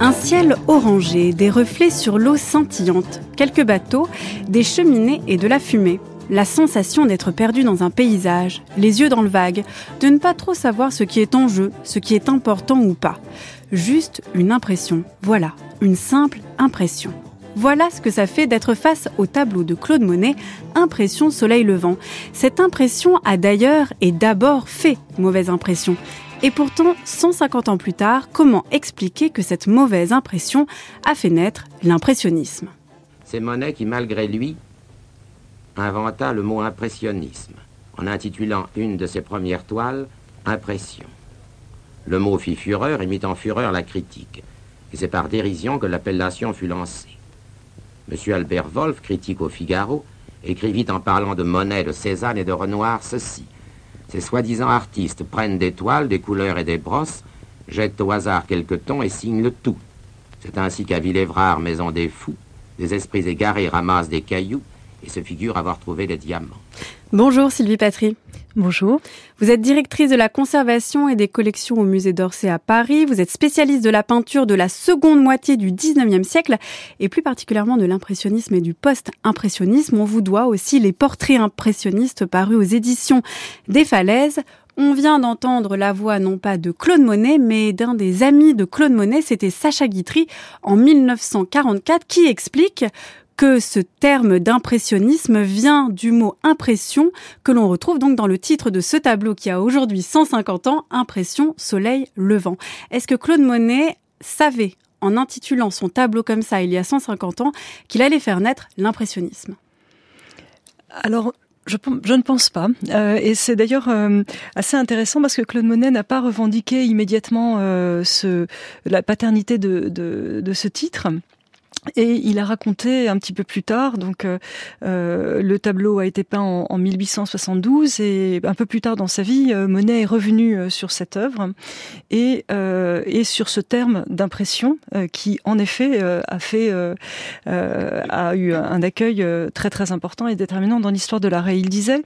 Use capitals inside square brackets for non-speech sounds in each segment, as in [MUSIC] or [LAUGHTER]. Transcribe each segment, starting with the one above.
Un ciel orangé, des reflets sur l'eau scintillante, quelques bateaux, des cheminées et de la fumée. La sensation d'être perdu dans un paysage, les yeux dans le vague, de ne pas trop savoir ce qui est en jeu, ce qui est important ou pas. Juste une impression, voilà, une simple impression. Voilà ce que ça fait d'être face au tableau de Claude Monet, Impression Soleil Levant. Cette impression a d'ailleurs et d'abord fait mauvaise impression. Et pourtant, 150 ans plus tard, comment expliquer que cette mauvaise impression a fait naître l'impressionnisme? C'est Monet qui, malgré lui, inventa le mot impressionnisme en intitulant une de ses premières toiles Impression. Le mot fit fureur et mit en fureur la critique, et c'est par dérision que l'appellation fut lancée. M. Albert Wolff, critique au Figaro, écrivit en parlant de Monet, de Cézanne et de Renoir ceci. Ces soi-disant artistes prennent des toiles, des couleurs et des brosses, jettent au hasard quelques tons et signent le tout. C'est ainsi qu'à Villévrard, maison des fous, des esprits égarés ramassent des cailloux et se figurent avoir trouvé des diamants. Bonjour Sylvie Patry. Bonjour. Vous êtes directrice de la conservation et des collections au musée d'Orsay à Paris. Vous êtes spécialiste de la peinture de la seconde moitié du 19e siècle et plus particulièrement de l'impressionnisme et du post-impressionnisme. On vous doit aussi les portraits impressionnistes parus aux éditions des Falaises. On vient d'entendre la voix non pas de Claude Monet, mais d'un des amis de Claude Monet, c'était Sacha Guitry en 1944, qui explique que ce terme d'impressionnisme vient du mot impression que l'on retrouve donc dans le titre de ce tableau qui a aujourd'hui 150 ans, Impression Soleil Levant. Est-ce que Claude Monet savait, en intitulant son tableau comme ça il y a 150 ans, qu'il allait faire naître l'impressionnisme? Alors, je, ne pense pas. Euh, et c'est d'ailleurs euh, assez intéressant parce que Claude Monet n'a pas revendiqué immédiatement euh, la paternité de ce titre. Et il a raconté un petit peu plus tard, donc euh, euh le tableau a été peint en, en, 1872 et un peu plus tard dans sa vie, euh, Monet est revenu euh, sur cette œuvre et, euh, et sur ce terme d'impression qui, en effet, a fait a eu un accueil très très important et déterminant dans l'histoire de l'art. Il disait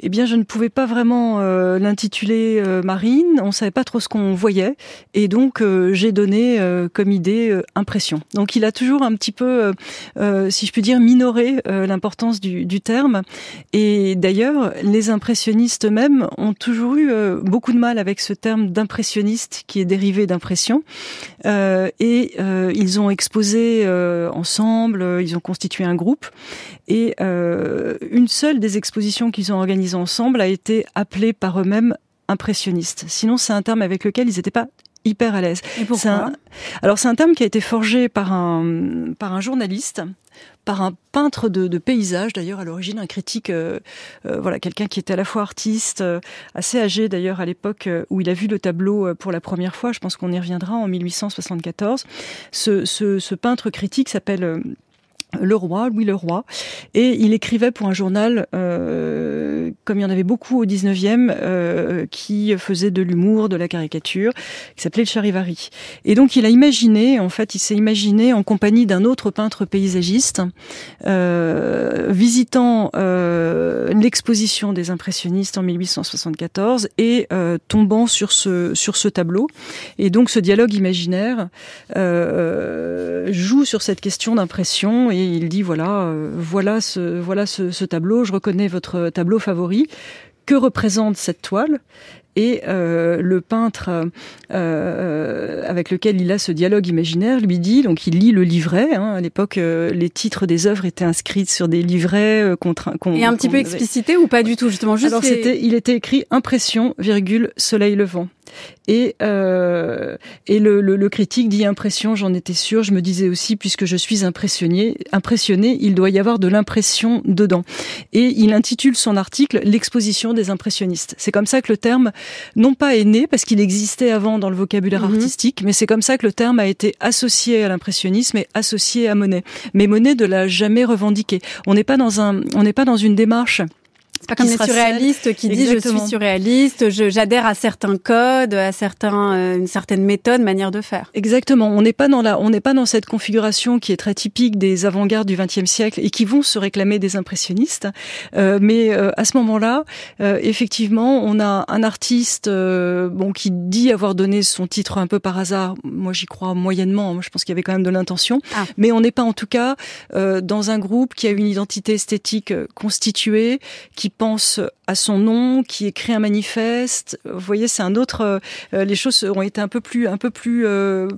eh bien, je ne pouvais pas vraiment euh, l'intituler euh, Marine. On savait pas trop ce qu'on voyait, et donc euh, j'ai donné comme idée impression. Donc, il a toujours un petit peu, si je puis dire, minoré l'importance du, du, terme. Et d'ailleurs, les impressionnistes eux-mêmes ont toujours eu beaucoup de mal avec ce terme d'impressionniste qui est dérivé d'impression. et ils ont exposé ensemble, ils ont constitué un groupe, et une seule des expositions qu'ils ont organisées ensemble a été appelé par eux-mêmes impressionnistes. Sinon, c'est un terme avec lequel ils n'étaient pas hyper à l'aise. Et pourquoi Alors, c'est un terme qui a été forgé par un, par un journaliste par un peintre de, de paysage d'ailleurs à l'origine un critique euh, euh, voilà quelqu'un qui était à la fois artiste euh, assez âgé d'ailleurs à l'époque où il a vu le tableau pour la première fois je pense qu'on y reviendra en 1874 ce, ce, ce peintre critique s'appelle le roi, Louis le roi, et il écrivait pour un journal, euh, comme il y en avait beaucoup au 19e, euh, qui faisait de l'humour, de la caricature, qui s'appelait le Charivari. Et donc il a imaginé, en fait, il s'est imaginé en compagnie d'un autre peintre paysagiste, euh, visitant euh, l'exposition des impressionnistes en 1874 et euh, tombant sur ce sur ce tableau. Et donc ce dialogue imaginaire euh, joue sur cette question d'impression et il dit voilà, euh, voilà ce, ce, tableau, je reconnais votre tableau favori. Que représente cette toile? Et euh, le peintre euh, avec lequel il a ce dialogue imaginaire lui dit, donc il lit le livret. Hein, à l'époque, euh, les titres des œuvres étaient inscrits sur des livrets euh, contre et un petit peu explicité ou pas du tout justement. Juste Alors les... c'était, il était écrit impression virgule soleil levant. Et, euh, et le, le, le, critique dit impression, j'en étais sûr. Je me disais aussi, puisque je suis impressionné, impressionné, il doit y avoir de l'impression dedans. Et il intitule son article L'exposition des impressionnistes. C'est comme ça que le terme, non pas est né, parce qu'il existait avant dans le vocabulaire -hmm. artistique, mais c'est comme ça que le terme a été associé à l'impressionnisme et associé à Monet. Mais Monet ne l'a jamais revendiqué. On n'est pas dans un, on n'est pas dans une démarche C'est pas comme les surréalistes qui disent je suis surréaliste, j'adhère à certains codes, à certains, euh, une certaine méthode, manière de faire. Exactement. On n'est pas dans la, on n'est pas dans cette configuration qui est très typique des avant-gardes du XXe siècle et qui vont se réclamer des impressionnistes. Euh, mais euh, à ce moment-là, euh, effectivement, on a un artiste, bon, qui dit avoir donné son titre un peu par hasard. Moi, j'y crois moyennement. Moi, je pense qu'il y avait quand même de l'intention. Ah. Mais on n'est pas en tout cas dans un groupe qui a une identité esthétique constituée, qui pense à son nom, qui écrit un manifeste. Vous voyez, c'est un autre. Euh, les choses ont été un peu plus, un peu plus euh,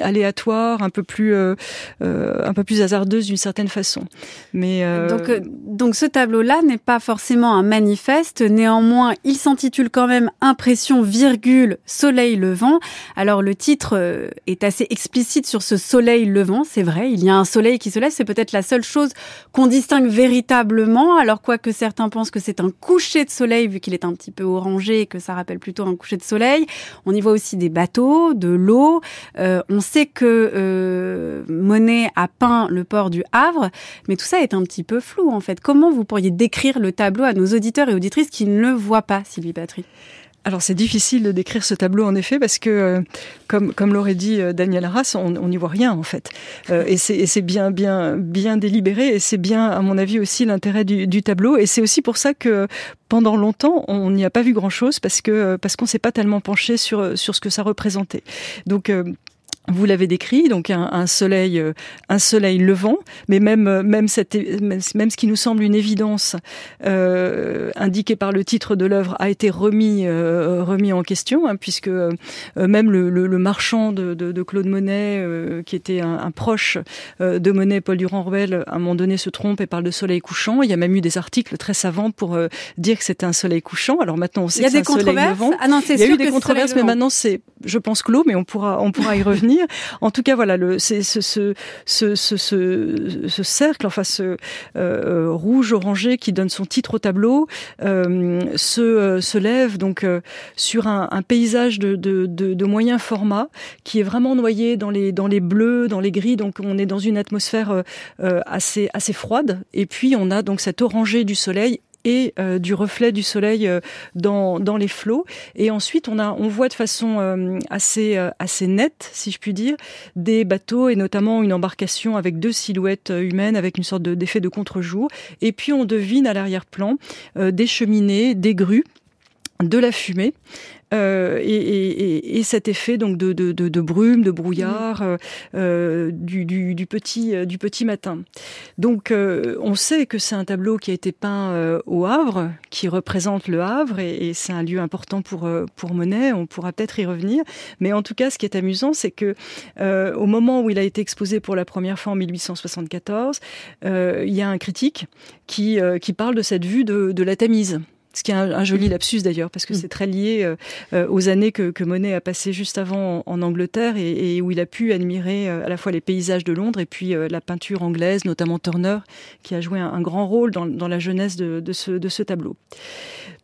aléatoires, un peu plus, euh, un peu plus hasardeuses d'une certaine façon. Mais donc, donc ce tableau-là n'est pas forcément un manifeste. Néanmoins, il s'intitule quand même Impression virgule Soleil levant. Alors le titre est assez explicite sur ce soleil levant. C'est vrai, il y a un soleil qui se lève. C'est peut-être la seule chose qu'on distingue véritablement. Alors quoi que certains pensent que c'est un coucher de soleil, vu qu'il est un petit peu orangé et que ça rappelle plutôt un coucher de soleil. On y voit aussi des bateaux, de l'eau. Euh, on sait que euh, Monet a peint le port du Havre, mais tout ça est un petit peu flou en fait. Comment vous pourriez décrire le tableau à nos auditeurs et auditrices qui ne le voient pas, Sylvie Patry alors c'est difficile de décrire ce tableau en effet parce que euh, comme comme l'aurait dit euh, Daniel Arras, on n'y voit rien en fait. Euh, et c'est bien bien bien délibéré et c'est bien à mon avis aussi l'intérêt du, du, tableau et c'est aussi pour ça que pendant longtemps on n'y a pas vu grand chose parce que parce qu'on s'est pas tellement penché sur sur ce que ça représentait. Donc vous l'avez décrit, donc un, un, soleil, euh, un soleil levant, mais même euh, même cette, même ce qui nous semble une évidence euh, indiqué par le titre de l'œuvre a été remis euh, remis en question, hein, puisque même le, le, le, marchand de, de, de Claude Monet, qui était un, un proche de Monet, Paul Durand-Ruel, à un moment donné se trompe et parle de soleil couchant. Il y a même eu des articles très savants pour dire que c'était un soleil couchant. Alors maintenant on sait que c'est un soleil levant. Ah non, Il y a eu des controverses, mais maintenant c'est, je pense, clos, mais on pourra on pourra y revenir. En tout cas, voilà, ce, ce, ce, ce, cercle, enfin ce euh, rouge orangé qui donne son titre au tableau, euh, se, euh, lève donc euh, sur un, paysage de, moyen format qui est vraiment noyé dans les bleus, dans les gris. Donc on est dans une atmosphère euh, assez assez froide. Et puis on a donc cet orangé du soleil et euh, du reflet du soleil euh, dans, dans les flots. Et ensuite, on, a, on voit de façon euh, assez, assez nette, si je puis dire, des bateaux et notamment une embarcation avec deux silhouettes humaines avec une sorte d'effet de, de contre-jour. Et puis, on devine à l'arrière-plan des cheminées, des grues de la fumée euh, et, et, et, cet effet donc de, de, de, de brume, de brouillard mmh. euh, du, du, du, petit euh, du petit matin. Donc euh, on sait que c'est un tableau qui a été peint euh, au Havre, qui représente le Havre et, et c'est un lieu important pour pour Monet. On pourra peut-être y revenir, mais en tout cas, ce qui est amusant, c'est que au moment où il a été exposé pour la première fois en 1874, il y a un critique qui qui parle de cette vue de, de la Tamise ce qui est un, joli lapsus d'ailleurs, parce que mm. c'est très lié euh, euh, aux années que, que, Monet a passé juste avant en, Angleterre et, et, où il a pu admirer euh, à la fois les paysages de Londres et puis la peinture anglaise, notamment Turner, qui a joué un, un grand rôle dans, dans, la jeunesse de, de, ce, de ce tableau.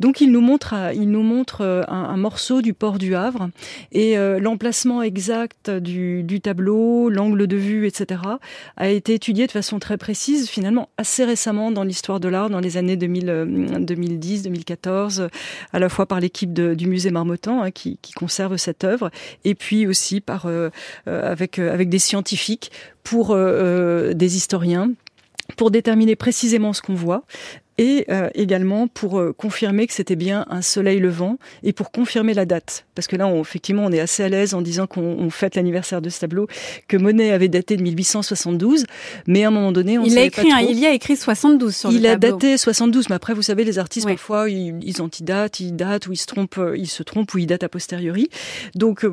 Donc il nous montre, il nous montre un, un morceau du port du Havre et l'emplacement exact du, du tableau, l'angle de vue, etc., a été étudié de façon très précise, finalement assez récemment dans l'histoire de l'art, dans les années 2000, 2010, 2015 2014, à la fois par l'équipe du musée Marmottan hein, qui, conserve cette œuvre, et puis aussi euh, euh avec euh, avec des scientifiques pour des historiens pour déterminer précisément ce qu'on voit et euh, également pour euh, confirmer que c'était bien un soleil levant et pour confirmer la date. Parce que là, on, effectivement, on est assez à l'aise en disant qu'on fête l'anniversaire de ce tableau, que Monet avait daté de 1872, mais à un moment donné, on il a écrit, pas trop. il y a écrit 72 sur il le tableau. Il a daté 72, mais après, vous savez, les artistes, parfois, ils, ils antidatent, ils datent, ou ils se trompent, euh, ils se trompent, ou ils datent a posteriori. Donc,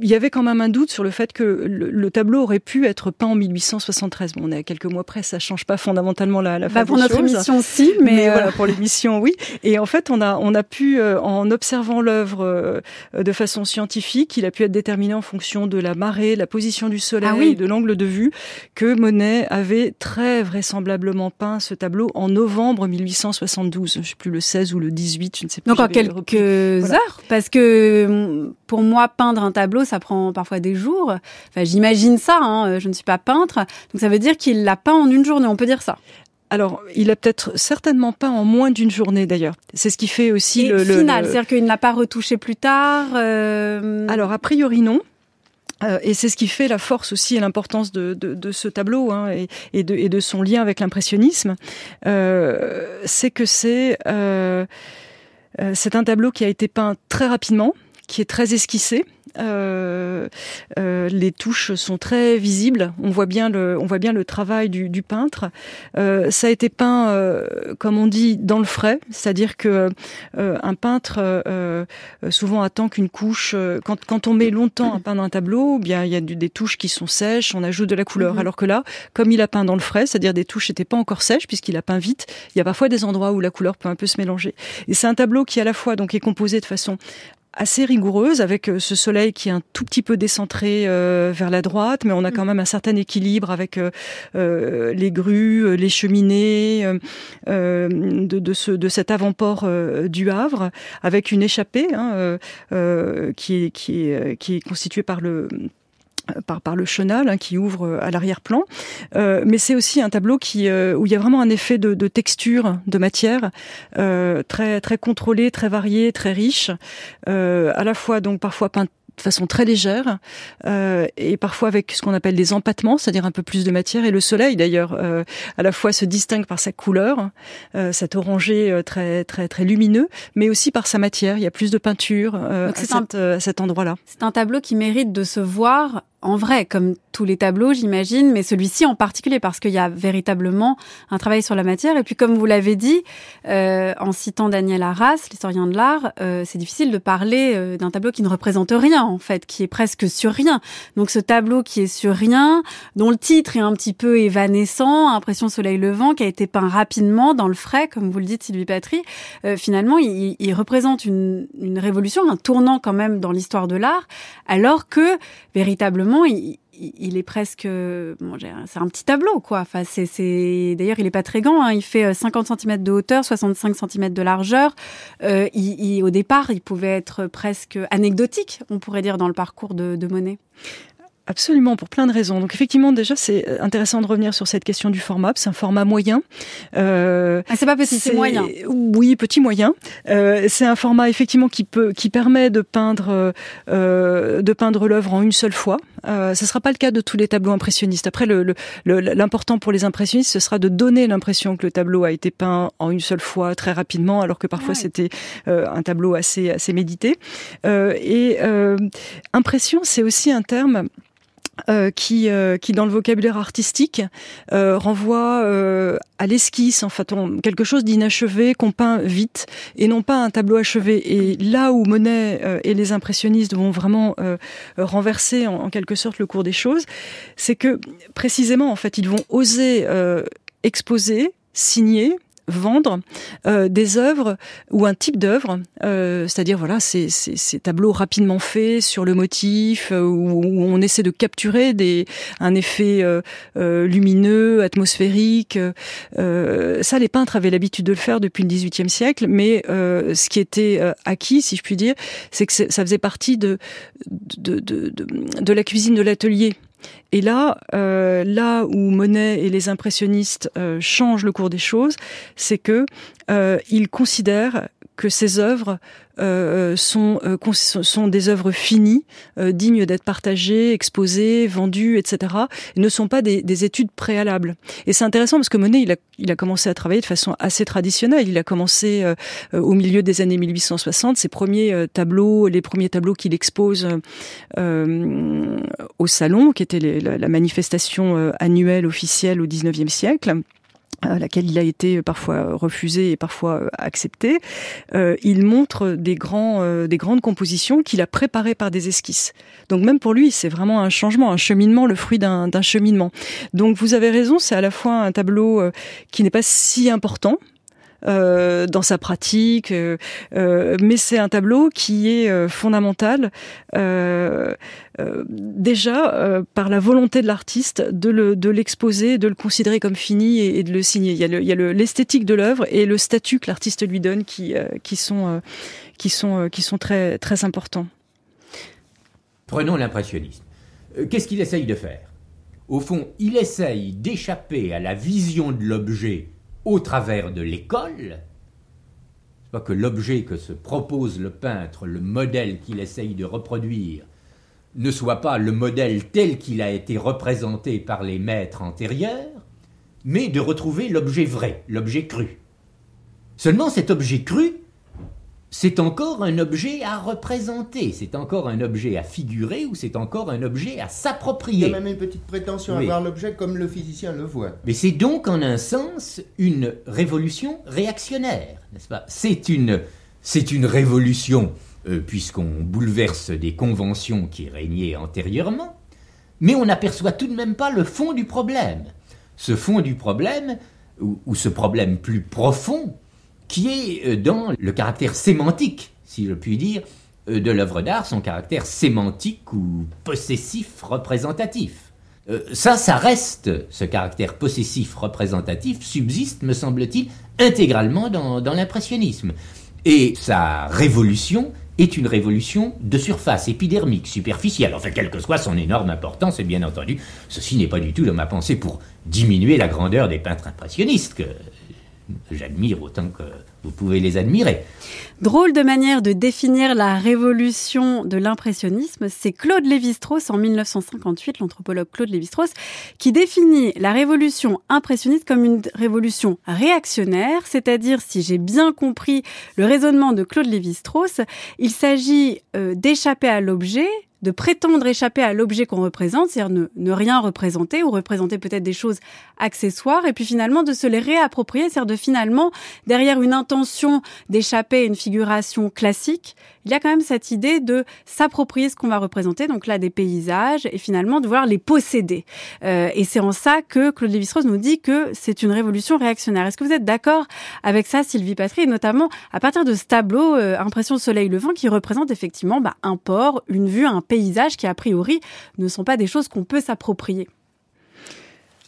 il y avait quand même un doute sur le fait que le, le tableau aurait pu être peint en 1873. Bon, on est à quelques mois près, ça change pas fondamentalement la, la bah, Pour notre émission, si, mais, mais euh... voilà, pour l'émission, oui. Et en fait, on a, on a pu, euh, en observant l'œuvre euh, de façon scientifique, il a pu être déterminé en fonction de la marée, la position du soleil, ah oui. de l'angle de vue, que Monet avait très vraisemblablement peint ce tableau en novembre 1872. Je sais plus le 16 ou le 18, je ne sais plus. Donc en quelques heures, parce que pour moi, peindre un tableau, ça prend parfois des jours. Enfin, j'imagine ça. Hein, je ne suis pas peintre, donc ça veut dire qu'il l'a peint en une journée. On peut dire ça. Alors, il a peut-être certainement pas en moins d'une journée d'ailleurs. C'est ce qui fait aussi le, final, c'est-à-dire qu'il ne l'a pas retouché plus tard. Euh, Alors a priori non. Euh, et c'est ce qui fait la force aussi et l'importance de, ce tableau hein, et, de, son lien avec l'impressionnisme. Euh, c'est que c'est c'est un tableau qui a été peint très rapidement, qui est très esquissé. Euh, euh, les touches sont très visibles. On voit bien le, on voit bien le travail du, du peintre. Euh, ça a été peint, euh, comme on dit, dans le frais, c'est-à-dire que euh, un peintre euh, souvent attend qu'une couche. Quand, quand on met longtemps à peindre un tableau, eh bien il y a des touches qui sont sèches, on ajoute de la couleur. Mhm. Alors que là, comme il a peint dans le frais, c'est-à-dire des touches n'étaient pas encore sèches puisqu'il a peint vite, il y a parfois des endroits où la couleur peut un peu se mélanger. Et c'est un tableau qui à la fois donc est composé de façon assez rigoureuse avec euh, ce soleil qui est un tout petit peu décentré euh, vers la droite, mais on a quand mm. même un certain équilibre avec euh, les grues, les cheminées de, de, ce, de cet avant-port du Havre, avec une échappée hein, qui, est, qui, est, qui est constituée par le par, par le chenal hein, qui ouvre euh, à l'arrière-plan. Euh, mais c'est aussi un tableau qui, euh, où il y a vraiment un effet de, de texture, de matière, euh, très, très contrôlé, très varié, très riche, euh, à la fois donc parfois peint de façon très légère euh, et parfois avec ce qu'on appelle des empattements, c'est-à-dire un peu plus de matière. Et le soleil, d'ailleurs, euh, à la fois se distingue par sa couleur, euh, cet orangé euh, très très très lumineux, mais aussi par sa matière. Il y a plus de peinture euh, à, à, cet endroit-là. C'est un tableau qui mérite de se voir en vrai, comme tous les tableaux, j'imagine, mais celui-ci en particulier parce qu'il y a véritablement un travail sur la matière. Et puis, comme vous l'avez dit, euh, en citant Daniel Arras, l'historien de l'art, euh, c'est difficile de parler euh, d'un tableau qui ne représente rien, en fait, qui est presque sur rien. Donc, ce tableau qui est sur rien, dont le titre est un petit peu évanescent, Impression soleil levant, qui a été peint rapidement dans le frais, comme vous le dites, Sylvie Patry, euh, finalement, il, il représente une, une révolution, un tournant quand même dans l'histoire de l'art, alors que véritablement il, est presque, bon, c'est un petit tableau, quoi. Enfin, c'est, d'ailleurs, il est pas très grand. Hein. Il fait 50 euh, cm de hauteur, 65 cm de largeur. Euh, il, au départ, il pouvait être presque anecdotique, on pourrait dire, dans le parcours de, de Monet. Absolument, pour plein de raisons. Donc effectivement, déjà, c'est intéressant de revenir sur cette question du format. C'est un format moyen. Euh, ah, c'est pas petit, c'est moyen. Oui, petit moyen. Euh, c'est un format effectivement qui peut, qui permet de peindre, euh, de peindre l'œuvre en une seule fois. Euh, ce sera pas le cas de tous les tableaux impressionnistes. Après, l'important le, pour les impressionnistes, ce sera de donner l'impression que le tableau a été peint en une seule fois, très rapidement, alors que parfois c'était euh, un tableau assez, assez médité. Euh, et impression, c'est aussi un terme euh, qui, euh, qui dans le vocabulaire artistique euh, renvoie euh, à l'esquisse, en fait, on, quelque chose d'inachevé qu'on peint vite et non pas un tableau achevé. Et là où Monet et les impressionnistes vont vraiment renverser en, en, quelque sorte le cours des choses, c'est que précisément en fait ils vont oser exposer, signer, vendre euh, des œuvres ou un type d'œuvre, euh, c'est-à-dire voilà ces, ces, ces, tableaux rapidement faits sur le motif euh, où, où, on essaie de capturer des, un effet euh, euh, lumineux, atmosphérique. ça, les peintres avaient l'habitude de le faire depuis le XVIIIe siècle, mais ce qui était acquis, si je puis dire, c'est que ça faisait partie de, de, de, de, de la cuisine de l'atelier. Et là, euh, là où Monet et les impressionnistes euh, changent le cours des choses, c'est que euh, ils considèrent que ces œuvres euh, sont, euh, sont des œuvres finies, euh, dignes d'être partagées, exposées, vendues, etc. Et ne sont pas des, des études préalables. Et c'est intéressant parce que Monet, il a, il a commencé à travailler de façon assez traditionnelle. Il a commencé euh, au milieu des années 1860. Ses premiers tableaux, les premiers tableaux qu'il expose au salon, qui était la, la, manifestation annuelle officielle au 19e siècle à laquelle il a été parfois refusé et parfois accepté, euh, il montre des grands, euh, des grandes compositions qu'il a préparées par des esquisses. Donc même pour lui, c'est vraiment un changement, un cheminement, le fruit d'un cheminement. Donc vous avez raison, c'est à la fois un tableau euh, qui n'est pas si important, euh, dans sa pratique, euh, euh, mais c'est un tableau qui est fondamental déjà par la volonté de l'artiste de l'exposer, de le considérer comme fini et, de le signer. Il y a l'esthétique de l'œuvre et le statut que l'artiste lui donne qui, sont, très importants. Prenons l'impressionnisme. Qu'est-ce qu'il essaye de faire? Au fond, il essaye d'échapper à la vision de l'objet au travers de l'école, que l'objet que se propose le peintre, le modèle qu'il essaye de reproduire, ne soit pas le modèle tel qu'il a été représenté par les maîtres antérieurs, mais de retrouver l'objet vrai, l'objet cru. Seulement cet objet cru, c'est encore un objet à représenter, c'est encore un objet à figurer ou c'est encore un objet à s'approprier. Il y a même une petite prétention à voir l'objet comme le physicien le voit. Mais c'est donc en un sens une révolution réactionnaire, n'est-ce pas? C'est une, c'est une révolution euh, puisqu'on bouleverse des conventions qui régnaient antérieurement, mais on n'aperçoit tout de même pas le fond du problème. Ce fond du problème, ou ce problème plus profond, qui est euh, dans le caractère sémantique, si je puis dire, euh, de l'œuvre d'art, son caractère sémantique ou possessif représentatif. Euh, ça, ça reste, ce caractère possessif représentatif subsiste, me semble-t-il, intégralement dans, l'impressionnisme. Et sa révolution est une révolution de surface, épidermique, superficielle. Enfin, quelle que soit son énorme importance, et bien entendu, ceci n'est pas du tout dans ma pensée pour diminuer la grandeur des peintres impressionnistes, j'admire autant que vous pouvez les admirer. Drôle de manière de définir la révolution de l'impressionnisme, c'est Claude Lévi-Strauss en 1958, l'anthropologue Claude Lévi-Strauss, qui définit la révolution impressionniste comme une révolution réactionnaire, c'est-à-dire, si j'ai bien compris le raisonnement de Claude Lévi-Strauss, il s'agit euh, d'échapper à l'objet, de prétendre échapper à l'objet qu'on représente, c'est-à-dire ne, rien représenter ou représenter peut-être des choses accessoires, et puis finalement de se les réapproprier, c'est-à-dire de finalement, derrière une intention d'échapper à une figuration classique, il y a quand même cette idée de s'approprier ce qu'on va représenter, donc là des paysages, et finalement de vouloir les posséder. Euh, et c'est en ça que Claude Lévi-Strauss nous dit que c'est une révolution réactionnaire. Est-ce que vous êtes d'accord avec ça, Sylvie Patry, et notamment à partir de ce tableau euh, Impression Soleil Levant qui représente effectivement bah, un port, une vue, un paysages qui, a priori, ne sont pas des choses qu'on peut s'approprier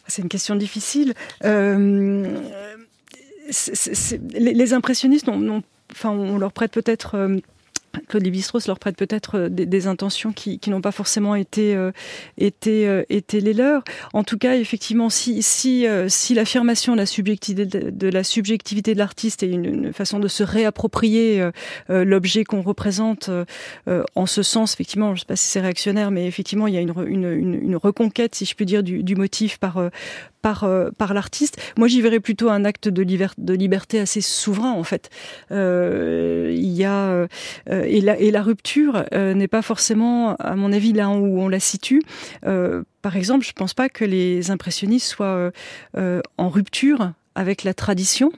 C'est une question difficile. Euh, les, impressionnistes, on leur prête peut-être euh, Claude Lévi-Strauss leur prête peut-être euh, des, intentions qui, n'ont pas forcément été, euh, été, euh, été les leurs. En tout cas, effectivement, si, si, si l'affirmation de la subjectivité de, l'artiste est une, façon de se réapproprier l'objet qu'on représente, en ce sens, effectivement, je ne sais pas si c'est réactionnaire, mais effectivement, il y a une, une, reconquête, si je puis dire, du, motif par, par, euh, par l'artiste. Moi, j'y verrais plutôt un acte de, liberté assez souverain, en fait. Euh, il y a euh, et, la, rupture n'est pas forcément, à mon avis, là où on la situe. par exemple, je pense pas que les impressionnistes soient en rupture avec la tradition.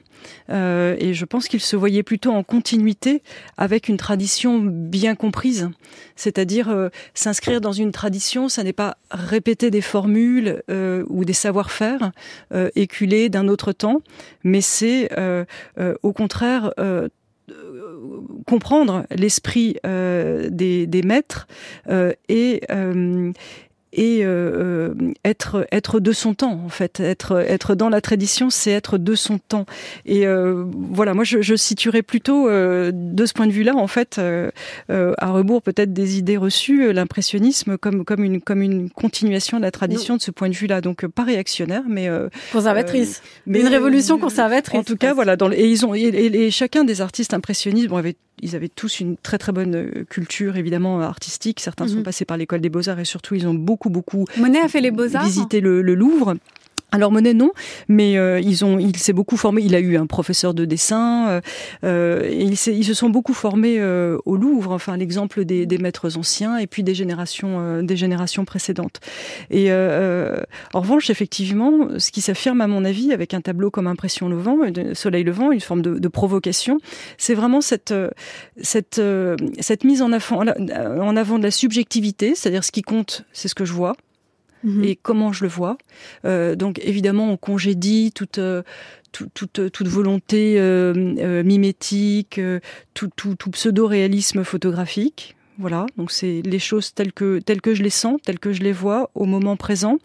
Euh, et je pense qu'il se voyait plutôt en continuité avec une tradition bien comprise. C'est-à-dire euh, s'inscrire dans une tradition, ça n'est pas répéter des formules euh, ou des savoir-faire éculés d'un autre temps, mais c'est au contraire comprendre l'esprit des, des, maîtres et et euh, euh, être être de son temps en fait. Être être dans la tradition c'est être de son temps. Et euh, voilà moi je, je situerais plutôt euh, de ce point de vue-là en fait euh, à rebours peut-être des idées reçues l'impressionnisme comme comme une comme une continuation de la tradition de ce point de vue-là. Donc pas réactionnaire mais conservatrice. mais une révolution conservatrice en tout cas voilà dans, et ils ont et, chacun des artistes impressionnistes bon avait ils avaient tous une très très bonne euh, culture évidemment artistique. Certains sont mhm. passés par l'école des beaux arts et surtout ils ont beaucoup beaucoup Monet a fait les beaux arts visité le, le Louvre. Alors Monet non, mais euh, ils ont, il s'est beaucoup formé. Il a eu un professeur de dessin. Euh, euh ils, se sont beaucoup formés euh, au Louvre. Enfin, l'exemple des, des, maîtres anciens et puis des générations, des générations précédentes. Et en revanche, effectivement, ce qui s'affirme à mon avis avec un tableau comme Impression levant, Soleil levant, une forme de, de provocation, c'est vraiment cette cette cette mise en avant en avant de la subjectivité, c'est-à-dire ce qui compte, c'est ce que je vois Mhm. et comment je le vois. Euh, donc évidemment, on congédie toute euh, toute, toute, volonté euh, euh mimétique, euh, tout, tout, tout pseudo-réalisme photographique. Voilà, donc c'est les choses telles que telles que je les sens, telles que je les vois au moment présent.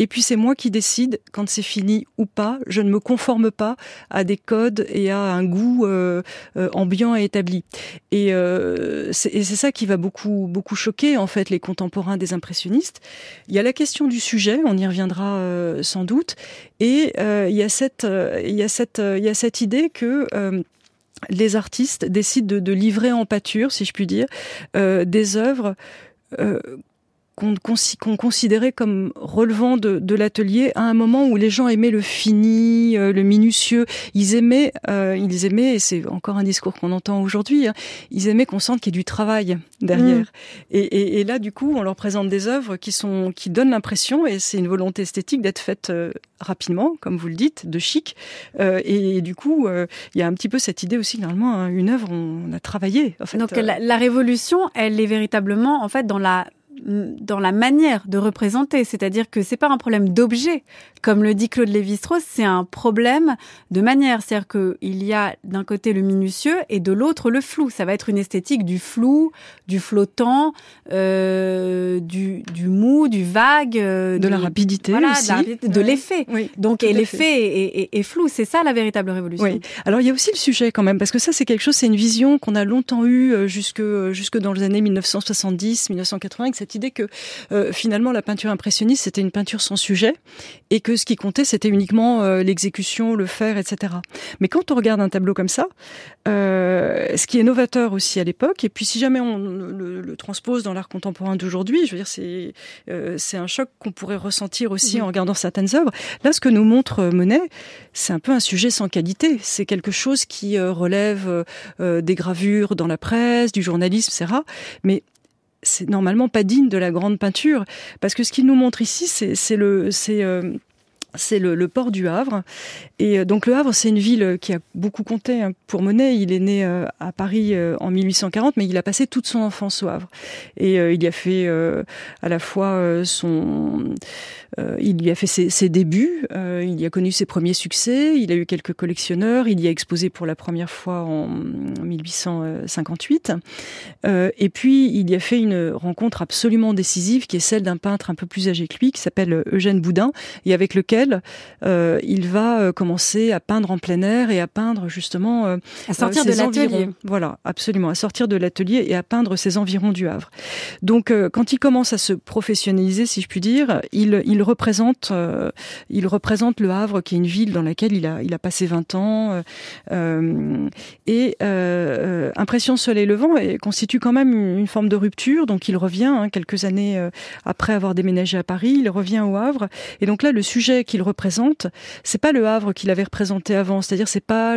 Et puis c'est moi qui décide quand c'est fini ou pas. Je ne me conforme pas à des codes et à un goût euh, euh, ambiant et établi. Et c'est ça qui va beaucoup beaucoup choquer en fait les contemporains des impressionnistes. Il y a la question du sujet, on y reviendra sans doute, et il y a cette il y a cette il y a cette idée que les artistes décident de, livrer en pâture, si je puis dire, euh, des œuvres euh, qu'on considérait comme relevant de, l'atelier à un moment où les gens aimaient le fini, euh, le minutieux. Ils aimaient, euh, ils aimaient, et c'est encore un discours qu'on entend aujourd'hui, hein, ils aimaient qu'on sente qu'il y ait du travail derrière. Mm. Et, là, du coup, on leur présente des œuvres qui sont, qui donnent l'impression, et c'est une volonté esthétique d'être faite euh, rapidement, comme vous le dites, de chic. et, du coup, il y a un petit peu cette idée aussi, normalement, hein, une œuvre, on a travaillé. En fait, Donc la, la révolution, elle est véritablement, en fait, dans la dans la manière de représenter, c'est-à-dire que c'est pas un problème d'objet, comme le dit Claude Lévi-Strauss, c'est un problème de manière, c'est-à-dire qu'il y a d'un côté le minutieux et de l'autre le flou. Ça va être une esthétique du flou, du flottant, euh, du, du mou, du vague, euh, de la rapidité aussi, de l'effet. Donc et l'effet est, est, flou, c'est ça la véritable révolution. Oui. Alors il y a aussi le sujet quand même, parce que ça c'est quelque chose, c'est une vision qu'on a longtemps eue euh, jusque jusque dans les années 1970, 1980, cette idée que euh, finalement la peinture impressionniste c'était une peinture sans sujet et que ce qui comptait c'était uniquement euh, l'exécution, le faire, etc. Mais quand on regarde un tableau comme ça, euh, ce qui est novateur aussi à l'époque, et puis si jamais on le, transpose dans l'art contemporain d'aujourd'hui, je veux dire c'est c'est un choc qu'on pourrait ressentir aussi en regardant certaines œuvres. Là, ce que nous montre Monet, c'est un peu un sujet sans qualité. C'est quelque chose qui relève des gravures dans la presse, du journalisme, etc. Mais c'est normalement pas digne de la grande peinture, parce que ce qu'il nous montre ici, c'est le, c'est euh, c'est le, port du Havre. Et euh, donc le Havre, c'est une ville qui a beaucoup compté hein, pour Monet. Il est né euh, à Paris euh, en 1840, mais il a passé toute son enfance au Havre. Et il y a fait à la fois son... il y a fait ses, débuts, il y a connu ses premiers succès, il a eu quelques collectionneurs, il y a exposé pour la première fois en 1858. et puis, il y a fait une rencontre absolument décisive qui est celle d'un peintre un peu plus âgé que lui, qui s'appelle Eugène Boudin, et avec lequel euh, il va euh, commencer à peindre en plein air et à peindre justement euh, à sortir de l'atelier. Voilà, absolument, à sortir de l'atelier et à peindre ses environs du Havre. Donc, quand il commence à se professionnaliser, si je puis dire, il, il représente, il représente le Havre, qui est une ville dans laquelle il a, il passé 20 ans. et Impression Soleil Levant constitue quand même une, forme de rupture. Donc, il revient hein, quelques années après avoir déménagé à Paris, il revient au Havre. Et donc là, le sujet qu'il représente, c'est pas le Havre qu'il avait représenté avant, c'est-à-dire c'est pas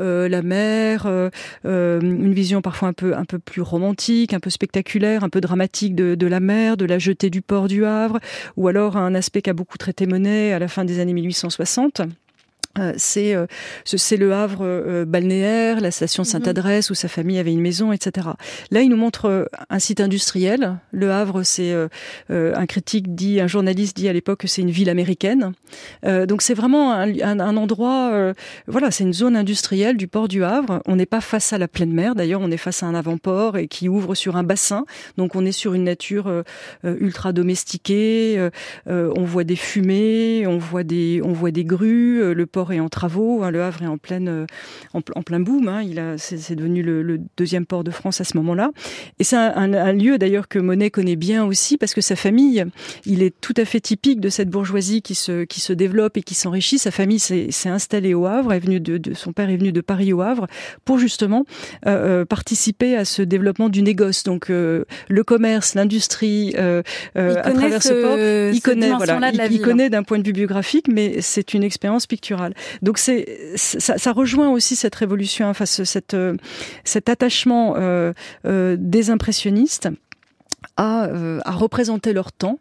euh, la mer, euh, euh, une vision parfois un peu un peu plus romantique, un peu spectaculaire, un peu dramatique de, de la mer, de la jetée du port du Havre, ou alors un aspect qu'a beaucoup traité Monet à la fin des années 1860. Euh, c'est euh, c'est le Havre euh, balnéaire, la station mhm. Sainte-Adresse où sa famille avait une maison, etc. Là, il nous montre un site industriel. Le Havre, c'est un critique dit, un journaliste dit à l'époque que c'est une ville américaine. donc c'est vraiment un, un, endroit, voilà, c'est une zone industrielle du port du Havre. On n'est pas face à la pleine mer. D'ailleurs, on est face à un avant-port et qui ouvre sur un bassin. Donc on est sur une nature ultra domestiquée. on voit des fumées, on voit des, on voit des grues. Le port est en travaux, hein, le Havre est en pleine, euh, en, plein boom. Hein, il a, c'est, devenu le, deuxième port de France à ce moment-là. Et c'est un, lieu d'ailleurs que Monet connaît bien aussi parce que sa famille, il est tout à fait typique de cette bourgeoisie qui se, qui se développe et qui s'enrichit. Sa famille s'est, installée au Havre, est venue de, son père est venu de Paris au Havre pour justement euh, euh, participer à ce développement du négoce. Donc le commerce, l'industrie, à travers ce, port, il connaît, voilà, il connaît d'un point de vue biographique, mais c'est une expérience picturale. Donc c'est ça, rejoint aussi cette révolution, enfin euh, cet attachement euh, euh, des impressionnistes à, euh, à, représenter leur temps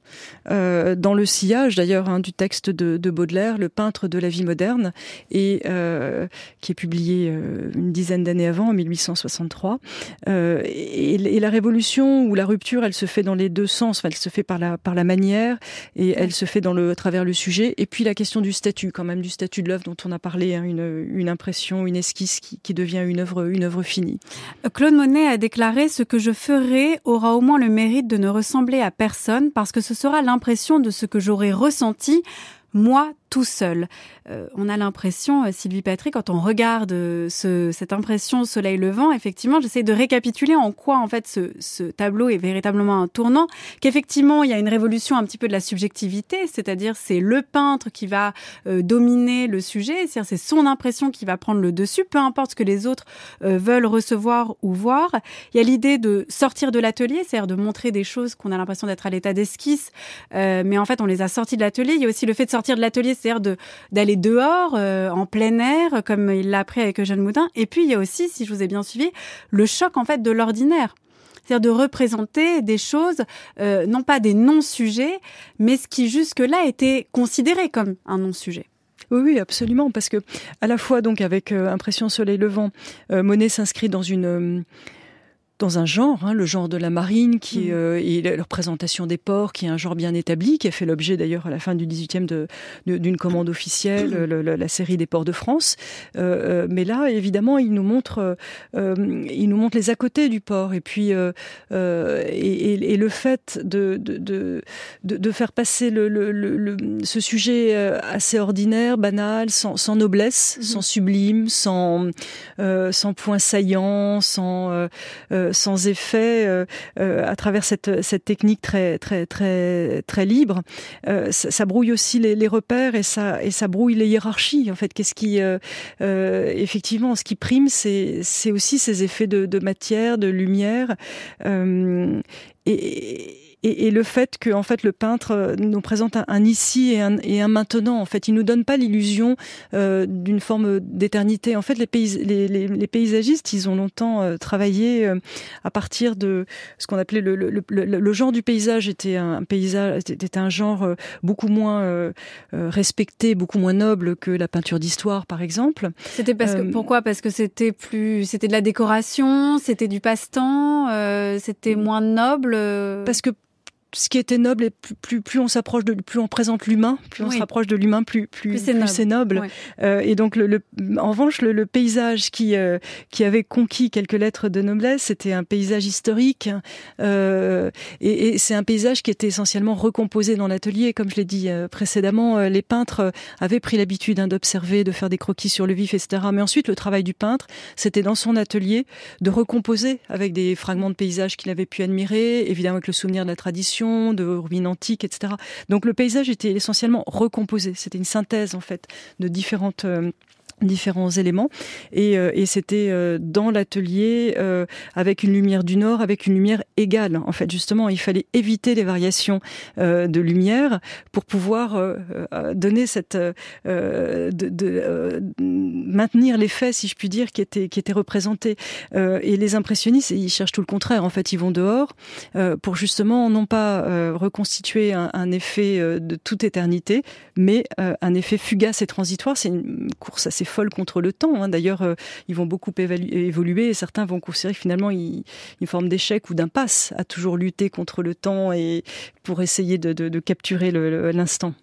euh, dans le sillage d'ailleurs hein, du texte de, de, Baudelaire, le peintre de la vie moderne, et euh, qui est publié une dizaine d'années avant, en 1863. Euh, et, et, la révolution ou la rupture, elle se fait dans les deux sens. Enfin, elle se fait par la par la manière et elle se fait dans le à travers le sujet. Et puis la question du statut, quand même du statut de l'œuvre dont on a parlé, hein, une, une impression, une esquisse qui, qui devient une œuvre une œuvre finie. Claude Monet a déclaré ce que je ferai aura au moins le mérite de ne ressembler à personne parce que ce sera l'impression de ce que j'aurais ressenti moi tout seul. Euh, on a l'impression, euh, Sylvie Patrick, quand on regarde euh, ce, cette impression soleil levant, effectivement, j'essaie de récapituler en quoi en fait ce, ce tableau est véritablement un tournant, qu'effectivement il y a une révolution un petit peu de la subjectivité, c'est-à-dire c'est le peintre qui va dominer le sujet, c'est-à-dire c'est son impression qui va prendre le dessus, peu importe ce que les autres veulent recevoir ou voir. Il y a l'idée de sortir de l'atelier, c'est-à-dire de montrer des choses qu'on a l'impression d'être à l'état d'esquisse, mais en fait on les a sortis de l'atelier. Il y a aussi le fait de sortir de l'atelier, c'est-à-dire d'aller dehors, euh, en plein air, comme il l'a appris avec Eugène Moudin. Et puis il y a aussi, si je vous ai bien suivi, le choc en fait de l'ordinaire c'est-à-dire de représenter des choses, euh, non pas des non-sujets, mais ce qui jusque-là était considéré comme un non-sujet. Oui, oui, absolument, parce que à la fois donc avec euh, Impression Soleil Levant, Monet s'inscrit dans une dans un genre, hein, le genre de la marine, qui mm. euh, et la représentation des ports, qui est un genre bien établi, qui a fait l'objet d'ailleurs à la fin du 18e d'une de, d'une commande officielle, mm. la série des ports de France. Euh, euh, mais là, évidemment, il nous montre, euh, il nous montre les à côté du port, et puis et, et, le fait de de, de, faire passer le, le, ce sujet assez ordinaire, banal, sans, sans noblesse, mm. sans sublime, sans sans point saillant, sans sans effet euh, euh, à travers cette, cette technique très très très très libre. Euh, ça, brouille aussi les, les, repères et ça et ça brouille les hiérarchies. En fait, qu'est-ce qui effectivement ce qui prime, c'est c'est aussi ces effets de, de matière, de lumière et et, et, le fait que en fait le peintre euh, nous présente un, ici et un, et un, maintenant. En fait, il nous donne pas l'illusion euh, d'une forme d'éternité. En fait, les, pays, les, les, les, paysagistes, ils ont longtemps euh, travaillé euh, à partir de ce qu'on appelait le, le, le, le, genre du paysage était un paysage était un genre beaucoup moins respecté, beaucoup moins noble que la peinture d'histoire, par exemple. C'était parce que pourquoi? Parce que c'était plus, c'était de la décoration, c'était du passe-temps, c'était moins noble. Parce que ce qui était noble et plus, plus, on s'approche de plus on présente l'humain, plus on se rapproche de l'humain, plus plus, c'est noble. Euh, et donc le, en revanche le, paysage qui euh, qui avait conquis quelques lettres de noblesse, c'était un paysage historique euh, et, et c'est un paysage qui était essentiellement recomposé dans l'atelier, comme je l'ai dit euh, précédemment. Euh, les peintres avaient pris l'habitude hein, d'observer, de faire des croquis sur le vif, etc. Mais ensuite le travail du peintre, c'était dans son atelier de recomposer avec des fragments de paysage qu'il avait pu admirer, évidemment avec le souvenir de la tradition de ruines antiques, etc. Donc le paysage était essentiellement recomposé. C'était une synthèse en fait de différentes euh, différents éléments. Et, euh, c'était euh, dans l'atelier euh, avec une lumière du nord avec une lumière égale. En fait justement il fallait éviter les variations de lumière pour pouvoir donner cette de maintenir l'effet si je puis dire qui était qui était représenté. Et les impressionnistes ils cherchent tout le contraire. En fait ils vont dehors pour justement non pas reconstituer un, un, effet de toute éternité mais un effet fugace et transitoire. C'est une course assez folle contre le temps. Hein. D'ailleurs, euh, ils vont beaucoup évoluer et certains vont considérer finalement une forme d'échec ou d'impasse à toujours lutter contre le temps et pour essayer de capturer l'instant.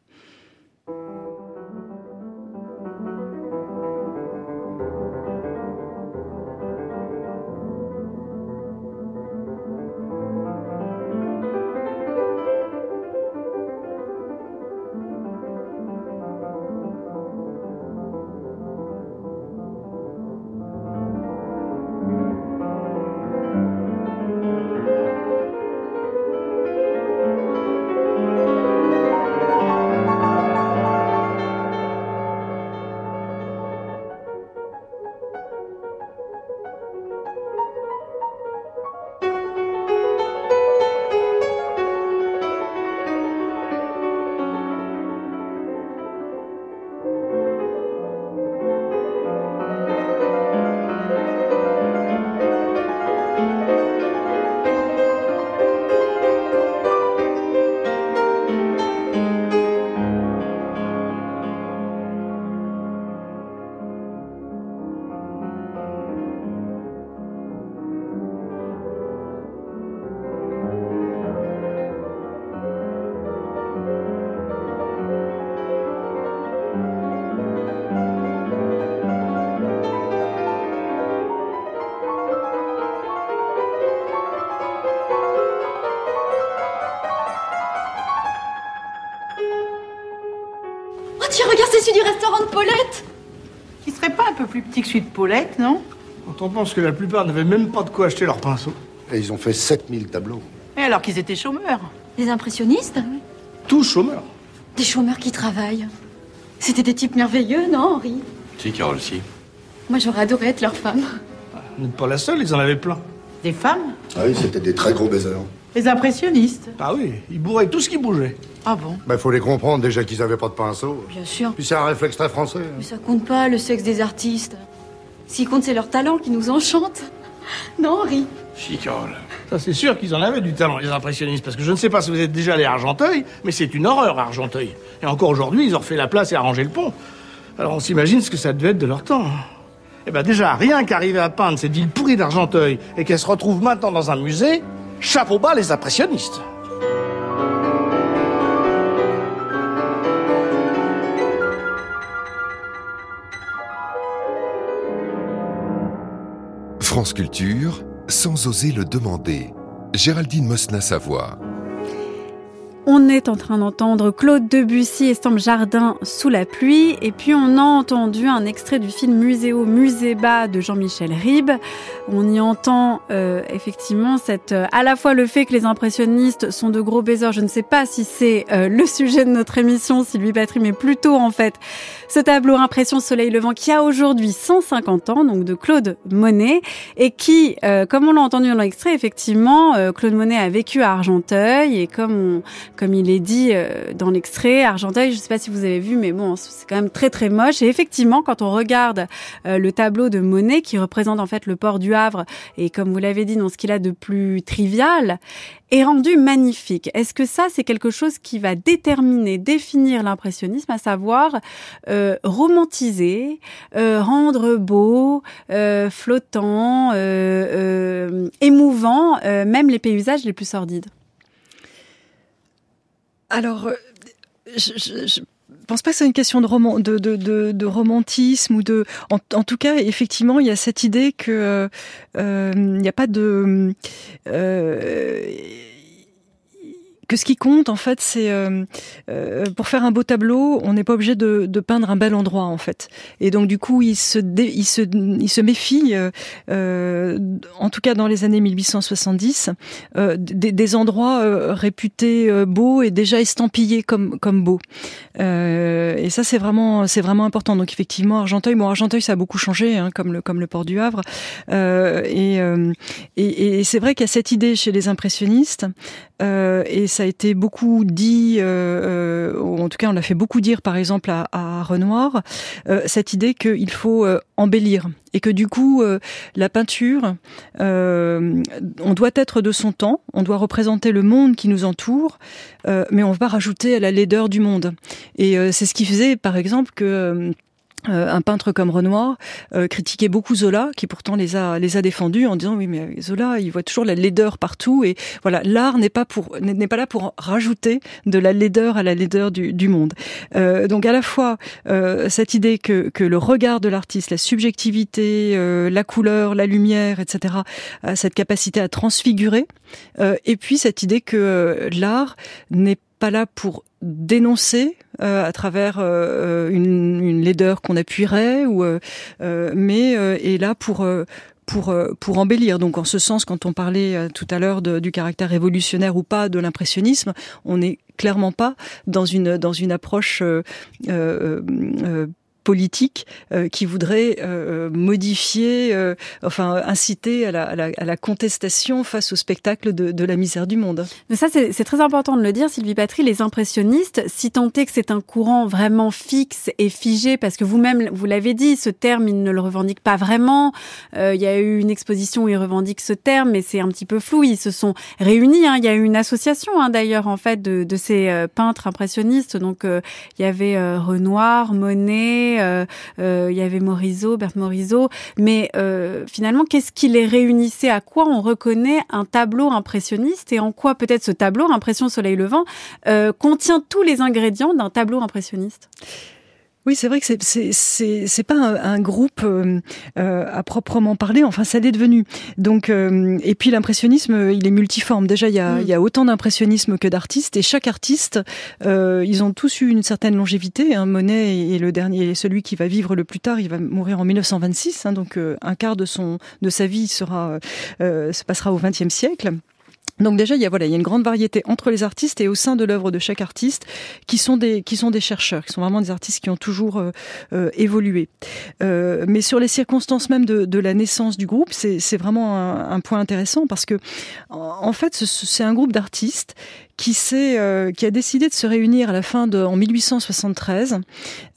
Restaurant de Paulette Qui serait pas un peu plus petit que celui de Paulette, non? Quand on pense que la plupart n'avaient même pas de quoi acheter leurs pinceaux. Et ils ont fait 7000 tableaux. Et alors qu'ils étaient chômeurs? Des impressionnistes? Tous chômeurs. Des chômeurs qui travaillent. C'était des types merveilleux, non, Henri? Si, Carole, si. Moi, j'aurais adoré être leur femme. Vous n'êtes pas la seule, ils en avaient plein. Des femmes? Ah oui, c'était des très gros baiseurs. Les impressionnistes Ah oui, ils bourraient tout ce qui bougeait. Ah bon Bah, faut les comprendre déjà qu'ils avaient pas de pinceau. Bien sûr. Puis c'est un réflexe très français. hein. Mais ça compte pas, le sexe des artistes. Ce qui compte, c'est leur talent qui nous enchante. [LAUGHS] Non, Henri Si, Carole. Ça, c'est sûr qu'ils en avaient du talent, les impressionnistes. Parce que je ne sais pas si vous êtes déjà allé à Argenteuil, mais c'est une horreur, Argenteuil. Et encore aujourd'hui, ils ont refait la place et arrangé le pont. Alors on s'imagine ce que ça devait être de leur temps. Eh ben déjà, rien qu'arriver à peindre cette ville pourrie d'Argenteuil et qu'elle se retrouve maintenant dans un musée, chapeau bas les impressionnistes. France Culture, sans oser le demander. Géraldine Mosna-Savoie. On est en train d'entendre Claude Debussy Estampe Jardin sous la pluie et puis on a entendu un extrait du film Muséo Musée bas de Jean-Michel Ribes. On y entend euh, effectivement cette euh, à la fois le fait que les impressionnistes sont de gros baiseurs. Je ne sais pas si c'est euh, le sujet de notre émission Sylvie Patry, mais plutôt en fait ce tableau Impression Soleil Levant qui a aujourd'hui 150 ans, donc de Claude Monet et qui, euh, comme on l'a entendu dans l'extrait, effectivement, euh, Claude Monet a vécu à Argenteuil et comme comme il est dit euh, dans l'extrait, Argenteuil, je ne sais pas si vous avez vu, mais bon, c'est quand même très très moche. Et effectivement, quand on regarde euh, le tableau de Monet qui représente en fait le port du Havre et comme vous l'avez dit, dans ce qu'il a de plus trivial, est rendu magnifique. Est-ce que ça, c'est quelque chose qui va déterminer, définir l'impressionnisme, à savoir euh, romantiser, euh, rendre beau, euh, flottant, euh, émouvant, même les paysages les plus sordides? Alors, euh, je, je, pense pas que c'est une question de, roman, de, romantisme ou de. En, tout cas, effectivement, il y a cette idée que euh, il n'y a pas de. Euh, que ce qui compte en fait c'est euh, euh, pour faire un beau tableau on n'est pas obligé de, de, peindre un bel endroit en fait. Et donc du coup il se il se il se méfie euh, en tout cas dans les années 1870 des, des, endroits réputés beaux et déjà estampillés comme comme beaux. Et ça c'est vraiment c'est vraiment important. Donc effectivement Argenteuil bon Argenteuil ça a beaucoup changé hein, comme le comme le port du Havre. Et, et, et c'est vrai qu'il y a cette idée chez les impressionnistes et ça a été beaucoup dit, euh, euh, en tout cas on l'a fait beaucoup dire par exemple à, Renoir, euh, cette idée qu'il faut embellir et que du coup la peinture, on doit être de son temps, on doit représenter le monde qui nous entoure, mais on va pas rajouter à la laideur du monde. Et c'est ce qui faisait par exemple que euh, un peintre comme Renoir euh, critiquait beaucoup Zola, qui pourtant les a les a défendus en disant oui mais Zola il voit toujours la laideur partout et voilà l'art n'est pas pour n'est pas là pour rajouter de la laideur à la laideur du, du monde. Euh, donc à la fois euh, cette idée que que le regard de l'artiste, la subjectivité, euh, la couleur, la lumière, etc. a cette capacité à transfigurer et puis cette idée que l'art n'est pas là pour dénoncer euh, à travers euh, une, une, laideur qu'on appuierait, ou, euh, mais est là pour pour pour embellir. Donc en ce sens, quand on parlait tout à l'heure du caractère révolutionnaire ou pas de l'impressionnisme, on n'est clairement pas dans une dans une approche euh, euh, politique euh, qui voudrait euh, modifier, euh, enfin inciter à la, à, la, à la, contestation face au spectacle de, de la misère du monde. Mais ça, c'est très important de le dire, Sylvie Patry, les impressionnistes, si tant est que c'est un courant vraiment fixe et figé, parce que vous-même, vous, l'avez dit, ce terme, ils ne le revendiquent pas vraiment. Euh, il y a eu une exposition où ils revendiquent ce terme, mais c'est un petit peu flou. Ils se sont réunis. Hein. Il y a eu une association, hein, d'ailleurs, en fait, de, de ces euh, peintres impressionnistes. Donc, euh, il y avait Renoir, Monet, euh, euh, il y avait Morisot, Berthe Morisot, mais euh, finalement, qu'est-ce qui les réunissait? À quoi on reconnaît un tableau impressionniste? Et en quoi peut-être ce tableau, Impression Soleil Levant, contient tous les ingrédients d'un tableau impressionniste? Oui, c'est vrai que c'est c'est c'est pas un, un groupe euh, euh, à proprement parler. Enfin, ça l'est devenu. Donc, euh, et puis l'impressionnisme, il est multiforme. Déjà, il y a mm. il y a autant d'impressionnisme que d'artistes, et chaque artiste, euh, ils ont tous eu une certaine longévité. Hein. Monet est le dernier, celui qui va vivre le plus tard. Il va mourir en 1926, hein, donc un quart de son de sa vie sera se passera au XXe siècle. Donc déjà, il y a voilà, il y a une grande variété entre les artistes et au sein de l'œuvre de chaque artiste, qui sont des qui sont des chercheurs, qui sont vraiment des artistes qui ont toujours euh, euh évolué. Euh, mais sur les circonstances même de, la naissance du groupe, c'est vraiment un, un, point intéressant parce que en fait, c'est un groupe d'artistes qui, euh, qui a décidé de se réunir à la fin de en 1873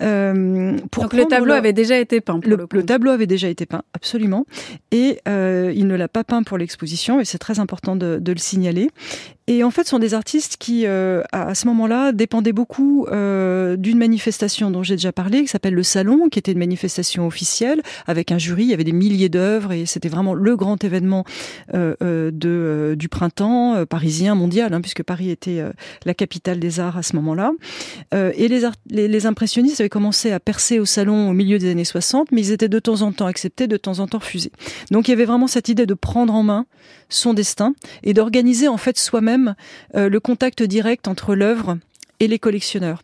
euh, pour Donc le tableau avait déjà été peint. Le, le, le, tableau avait déjà été peint, absolument, et euh, il ne l'a pas peint pour l'exposition, et c'est très important de, de, le signaler. Et en fait, ce sont des artistes qui, euh, à ce moment-là, dépendaient beaucoup euh, d'une manifestation dont j'ai déjà parlé, qui s'appelle le Salon, qui était une manifestation officielle avec un jury. Il y avait des milliers d'œuvres et c'était vraiment le grand événement euh, euh de, euh, du printemps euh, parisien, mondial, hein, puisque Paris était la capitale des arts à ce moment-là. et les, les, les, impressionnistes avaient commencé à percer au Salon au milieu des années 60, mais ils étaient de temps en temps acceptés, de temps en temps refusés. Donc il y avait vraiment cette idée de prendre en main son destin et d'organiser en fait soi-même euh, le contact direct entre l'œuvre et les collectionneurs.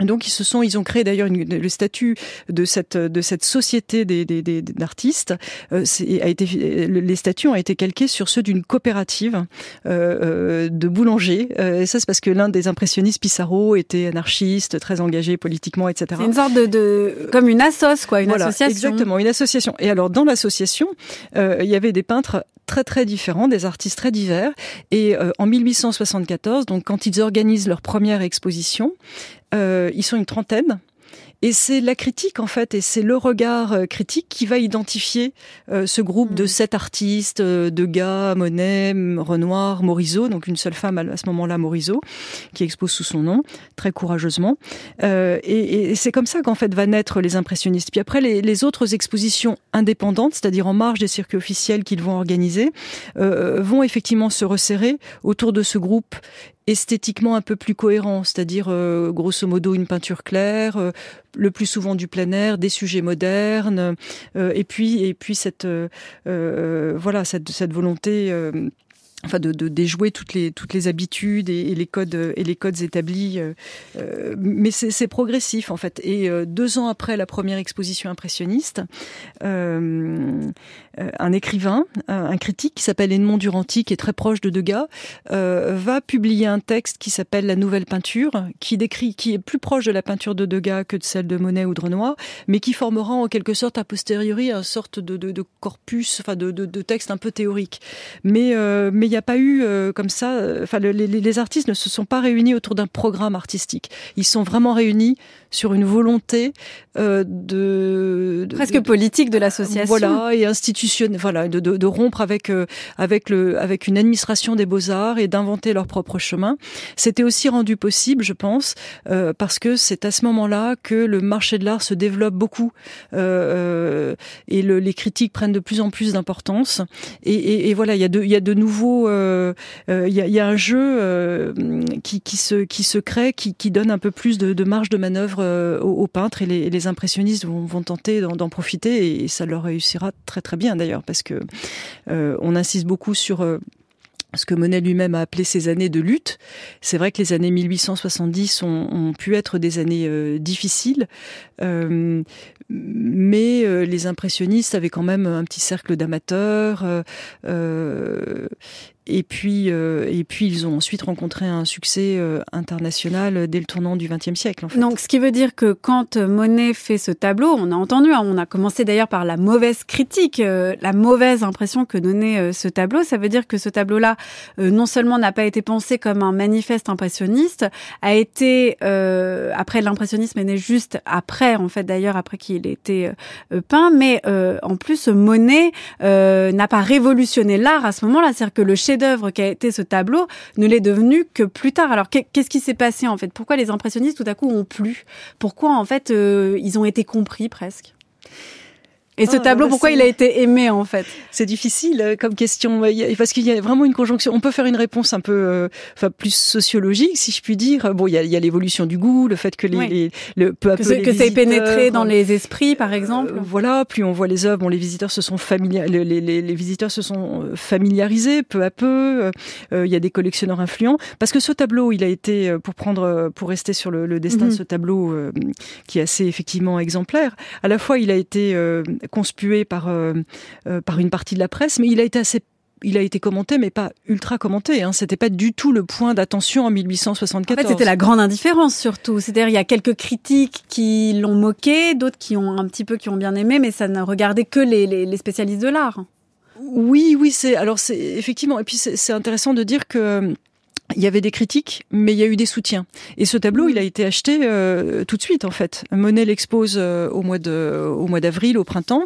Donc ils se sont, ils ont créé d'ailleurs le statut de cette de cette société des, des, des d'artistes. Euh, a été les statuts ont été calqués sur ceux d'une coopérative euh, euh de boulangers. Euh, et ça c'est parce que l'un des impressionnistes Pissarro était anarchiste, très engagé politiquement, etc. C'est une sorte de, de comme une assoce quoi, une voilà, association. Exactement, une association. Et alors dans l'association, euh, il y avait des peintres très très différents, des artistes très divers. Et euh, en 1874, donc quand ils organisent leur première exposition, ils sont une trentaine. Et c'est la critique en fait, et c'est le regard euh, critique qui va identifier euh, ce groupe de mm. sept artistes, euh, Degas, Monet, Renoir, Morisot, donc une seule femme à ce moment-là, Morisot, qui expose sous son nom, très courageusement. Euh, et, et c'est comme ça qu'en fait va naître les impressionnistes. Puis après, les, les autres expositions indépendantes, c'est-à-dire en marge des circuits officiels qu'ils vont organiser, euh, vont effectivement se resserrer autour de ce groupe esthétiquement un peu plus cohérent, c'est-à-dire euh, grosso modo une peinture claire, euh, le plus souvent du plein air, des sujets modernes, euh, et puis et puis cette voilà cette volonté enfin de, de déjouer toutes les toutes les habitudes et, les codes et les codes établis euh, euh mais c'est progressif en fait. Et euh, deux ans après la première exposition impressionniste euh, euh un écrivain un critique qui s'appelle Edmond Duranty qui est très proche de Degas euh, va publier un texte qui s'appelle la nouvelle peinture qui décrit qui est plus proche de la peinture de Degas que de celle de Monet ou de Renoir mais qui formera en quelque sorte a posteriori une sorte de, de, de corpus enfin de, de, de texte un peu théorique. Mais mais n'y a pas eu euh, comme ça. Euh, enfin, les, artistes ne se sont pas réunis autour d'un programme artistique. Ils sont vraiment réunis sur une volonté euh, de, de, presque de, politique de l'association. Voilà et institutionnelle. Voilà de, de, de rompre avec euh, avec le avec une administration des beaux arts et d'inventer leur propre chemin. C'était aussi rendu possible, je pense, euh, parce que c'est à ce moment-là que le marché de l'art se développe beaucoup euh, et le, les critiques prennent de plus en plus d'importance. Et, et, et, voilà, il y a de il y a de nouveaux euh, euh, il, y a, y, a, un jeu euh, qui, qui, se, qui se crée, qui, qui donne un peu plus de, de marge de manœuvre aux, aux, peintres et les, impressionnistes vont, tenter d'en profiter et ça leur réussira très très bien d'ailleurs parce que euh, on insiste beaucoup sur ce que Monet lui-même a appelé ces années de lutte. C'est vrai que les années 1870 ont, pu être des années euh, difficiles, euh, mais euh, les impressionnistes avaient quand même un petit cercle d'amateurs et puis, euh, et puis, ils ont ensuite rencontré un succès euh, international dès le tournant du XXe siècle. En fait. Donc, ce qui veut dire que quand Monet fait ce tableau, on a entendu, hein, on a commencé d'ailleurs par la mauvaise critique, euh, la mauvaise impression que donnait euh, ce tableau. Ça veut dire que ce tableau-là, euh, non seulement n'a pas été pensé comme un manifeste impressionniste, a été euh, après l'impressionnisme est né juste après, en fait d'ailleurs après qu'il ait été peint, mais en plus Monet n'a pas révolutionné l'art à ce moment-là, c'est-à-dire que le chef-d'œuvre qui a été ce tableau ne l'est devenu que plus tard. Alors qu'est-ce qui s'est passé en fait? Pourquoi les impressionnistes tout à coup ont plu? Pourquoi en fait euh, ils ont été compris presque? Et ce Ah, tableau, bah, pourquoi il a été aimé en fait? C'est difficile euh, comme question parce qu'il y a vraiment une conjonction. On peut faire une réponse un peu, euh, enfin plus sociologique, si je puis dire. Bon, il y a, l'évolution du goût, le fait que les, Oui. les- le peu à Que, peu les que c'est pénétré dans les esprits, par exemple euh, voilà, plus on voit les œuvres, bon, les visiteurs se sont familia- les, les, les- visiteurs se sont euh, familiarisés peu à peu. Euh, Il y a des collectionneurs influents parce que ce tableau, il a été pour prendre, pour rester sur le, le destin Mhm. de ce tableau euh, qui est assez effectivement exemplaire. À la fois, il a été euh, conspué par euh, euh, par une partie de la presse, mais il a été assez il a été commenté, mais pas ultra commenté. Hein. C'était pas du tout le point d'attention en En 1874. fait, c'était la grande indifférence surtout. C'est-à-dire, il y a quelques critiques qui l'ont moqué, d'autres qui ont un petit peu qui ont bien aimé, mais ça ne regardait que les, les, les spécialistes de l'art. Oui, oui, c'est alors c'est effectivement et puis c'est c'est intéressant de dire que il y avait des critiques, mais il y a eu des soutiens. Et ce tableau, il a été acheté euh, tout de suite, en fait. Monet l'expose euh, au mois au d'avril, au printemps,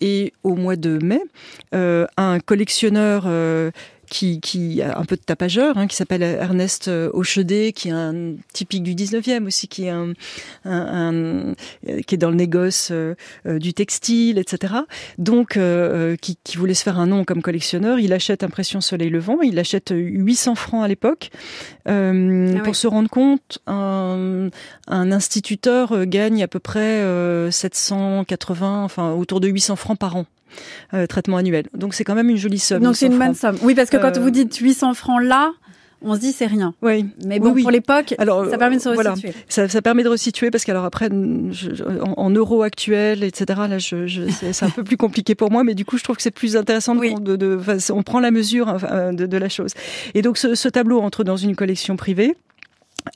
et au mois de mai, euh, un collectionneur euh, qui, qui a un peu de tapageur, hein, qui s'appelle Ernest Hochedet, qui est un typique du 19e aussi, qui est un, un, un- euh, qui est dans le négoce euh, euh, du textile, etc. Donc, euh, qui, qui voulait se faire un nom comme collectionneur, il achète Impression Soleil Levant, il achète 800 francs à l'époque. Euh, Ah pour se rendre compte, un, un instituteur gagne à peu près euh, 780, enfin autour de 800 francs par an. Euh, traitement annuel. Donc c'est quand même une jolie somme. Donc c'est 800 une bonne somme. Oui, parce que quand Euh, vous dites 800 francs là, on se dit c'est rien. Oui. Mais bon, Oui, oui. pour l'époque, ça permet de se euh, voilà. resituer. Ça, ça permet de resituer parce qu'alors après, je- en, en euros actuels, etc. Là, je, je, c'est un peu plus compliqué pour moi, mais du coup, je trouve que c'est plus intéressant. De, Oui. de, on prend la mesure de, de la chose. Et donc, ce, ce tableau entre dans une collection privée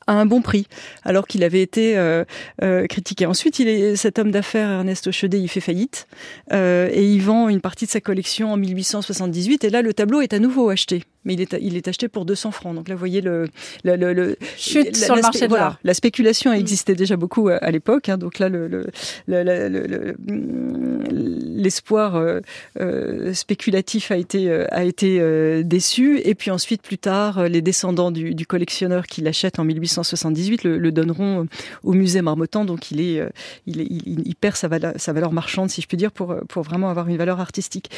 à un bon prix, alors qu'il avait été euh, euh, critiqué. Ensuite, il est cet homme d'affaires Ernest Hochedet, il fait faillite euh, et il vend une partie de sa collection en 1878. Et là, le tableau est à nouveau acheté, mais il est il est acheté pour 200 francs. Donc là, vous voyez le le, le, le- Chute la- sur le marché de voilà, l'art. Mm. La spéculation existait déjà beaucoup à, à l'époque. Hein, donc là, le le- le- le- le- le- l'espoir euh, euh, spéculatif a été euh, a été euh, déçu. Et puis ensuite, plus tard, euh, les descendants du, du collectionneur qui l'achète en 1878 le, donneront euh, au musée Marmottan. Donc il est euh, il, est- il, il perd sa valeur, sa valeur marchande, si je puis dire, pour euh, pour vraiment avoir une valeur artistique.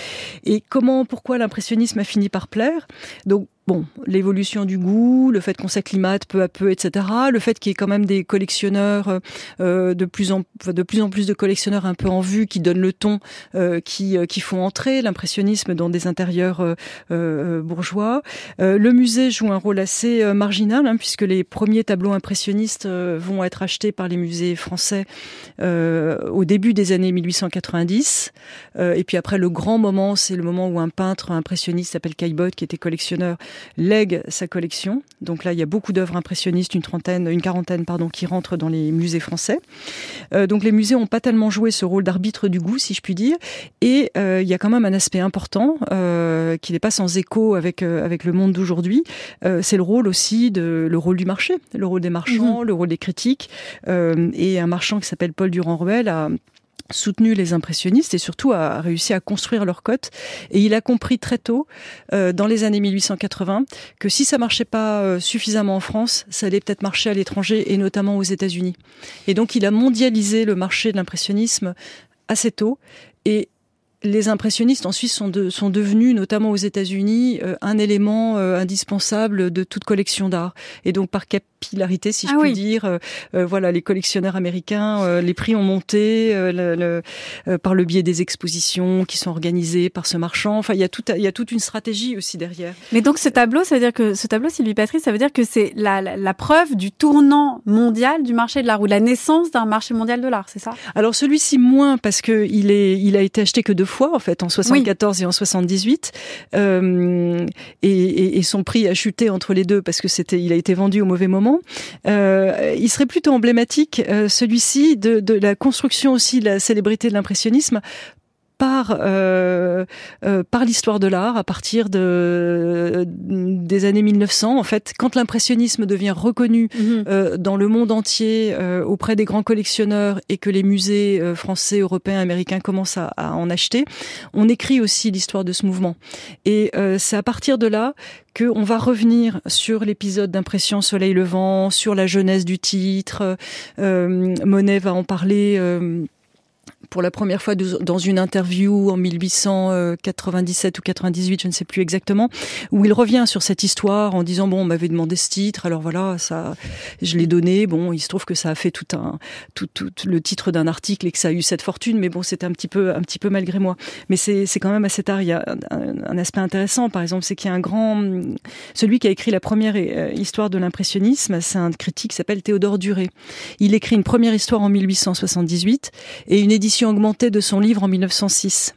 Et comment, pourquoi l'impressionnisme a fini par plaire? Donc Bon, l'évolution du goût, le fait qu'on s'acclimate peu à peu, etc. Le fait qu'il y ait quand même des collectionneurs, euh, de plus en de plus en plus de collectionneurs un peu en vue, qui donnent le ton, euh, qui euh, qui font entrer l'impressionnisme dans des intérieurs euh, euh, bourgeois. Euh, le musée joue un rôle assez euh, marginal, hein, puisque les premiers tableaux impressionnistes euh, vont être achetés par les musées français euh, au début des années 1890. Euh, et puis après, le grand moment, c'est le moment où un peintre impressionniste s'appelle Caillebotte, qui était collectionneur, lègue sa collection. Donc là, il y a beaucoup d'œuvres impressionnistes, une trentaine, une quarantaine, pardon, qui rentrent dans les musées français. Euh, donc les musées n'ont pas tellement joué ce rôle d'arbitre du goût, si je puis dire. Et euh, il y a quand même un aspect important euh, qui n'est pas sans écho avec avec le monde d'aujourd'hui. C'est le rôle aussi de le rôle du marché, le rôle des marchands, le rôle des critiques. Et un marchand qui s'appelle Paul Durand-Ruel a soutenu les impressionnistes et surtout a réussi à construire leur cote. Et il a compris très tôt, euh, dans les années 1880, que si ça marchait pas euh, suffisamment en France, ça allait peut-être marcher à l'étranger et notamment aux États-Unis. Et donc il a mondialisé le marché de l'impressionnisme assez tôt et les impressionnistes ensuite sont, de, sont devenus, notamment aux États-Unis, euh, un élément euh, indispensable de toute collection d'art. Et donc par capillarité, si je Ah puis dire, euh, voilà, les collectionneurs américains, les prix ont monté le- le- par le biais des expositions qui sont organisées par ce marchand. Enfin, il y a tout, il y a toute une stratégie aussi derrière. Mais donc ce tableau, ça veut dire que ce tableau, Sylvie Patrice, ça veut dire que c'est la, la, la preuve du tournant mondial du marché de l'art ou de la naissance d'un marché mondial de l'art, c'est ça? Alors celui-ci moins parce que il est, il a été acheté que deux fois en fait, en 74 et en 78, euh, et, et, et son prix a chuté entre les deux parce que c'était, il a été vendu au mauvais moment. Euh, il serait plutôt emblématique euh, celui-ci de, de la construction aussi de la célébrité de l'impressionnisme par euh, euh, par l'histoire de l'art à partir de des années 1900 en fait quand l'impressionnisme devient reconnu euh, dans le monde entier euh, auprès des grands collectionneurs et que les musées euh, français, européens, américains commencent à, à en acheter, on écrit aussi l'histoire de ce mouvement. Et euh, c'est à partir de là qu'on va revenir sur l'épisode d'impression Soleil Levant, sur la jeunesse du titre. Euh, Monet va en parler. Pour la première fois dans une interview en 1897 ou 98, je ne sais plus exactement, où il revient sur cette histoire en disant bon, on m'avait demandé ce titre, alors voilà, ça, je l'ai donné. Bon, il se trouve que ça a fait tout un, le titre d'un article et que ça a eu cette fortune, mais bon, c'était un petit peu, un petit peu malgré moi. Mais c'est, c'est quand même assez tard. Il y a un, un aspect intéressant, par exemple, c'est qu'il y a un grand, celui qui a écrit la première euh, histoire de l'impressionnisme, c'est un critique qui s'appelle Théodore Duré. Il écrit une première histoire en 1878 et une édition augmenté de son livre en 1906.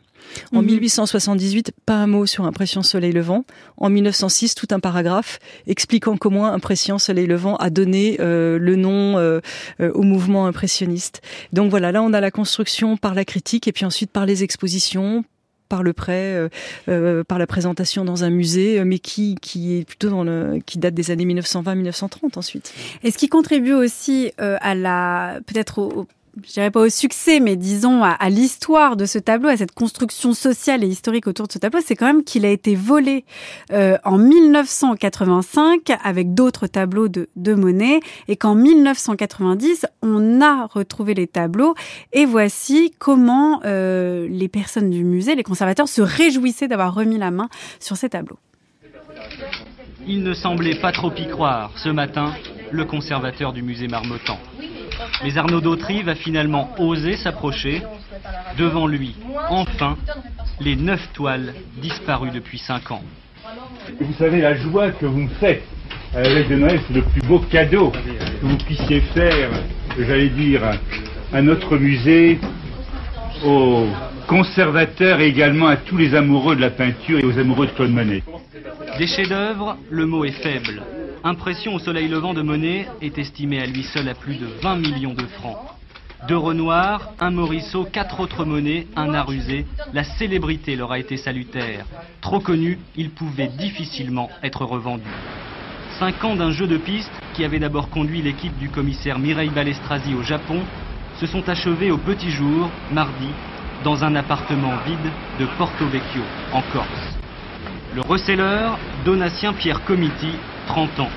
En 1878, mhm. pas un mot sur Impression Soleil Levant. En 1906, tout un paragraphe expliquant comment Impression Soleil Levant a donné euh, le nom euh, euh, au mouvement impressionniste. Donc voilà, là on a la construction par la critique et puis ensuite par les expositions, par le prêt, par la présentation dans un musée, mais qui, qui est plutôt dans le, qui date des années 1920-1930 ensuite. Et ce qui contribue aussi à la, peut-être au je dirais pas au succès, mais disons à, l'histoire de ce tableau, à cette construction sociale et historique autour de ce tableau, c'est quand même qu'il a été volé euh, en 1985 avec d'autres tableaux de, de Monet et qu'en 1990, on a retrouvé les tableaux et voici comment euh, les personnes du musée, les conservateurs, se réjouissaient d'avoir remis la main sur ces tableaux. Il ne semblait pas trop y croire ce matin, le conservateur du musée Marmottan. Mais Arnaud Dautry va finalement oser s'approcher. Devant lui, enfin, les neuf toiles disparues depuis cinq ans. Vous savez la joie que vous me faites avec de Noël, c'est le plus beau cadeau que vous puissiez faire, j'allais dire, à notre musée, aux conservateurs et également à tous les amoureux de la peinture et aux amoureux de Claude Monet. Des chefs-d'œuvre, le mot est faible. Impression au soleil levant de Monet est estimé à lui seul à plus de 20 millions de francs. Deux Renoir, un Morisseau, quatre autres Monet, un art usé, la célébrité leur a été salutaire. Trop connu, il pouvait difficilement être revendu. Cinq ans d'un jeu de piste qui avait d'abord conduit l'équipe du commissaire Mireille Balestrasi au Japon se sont achevés au petit jour, mardi, dans un appartement vide de Porto Vecchio, en Corse. Le receleur, Donatien Pierre Comiti, 30 ans.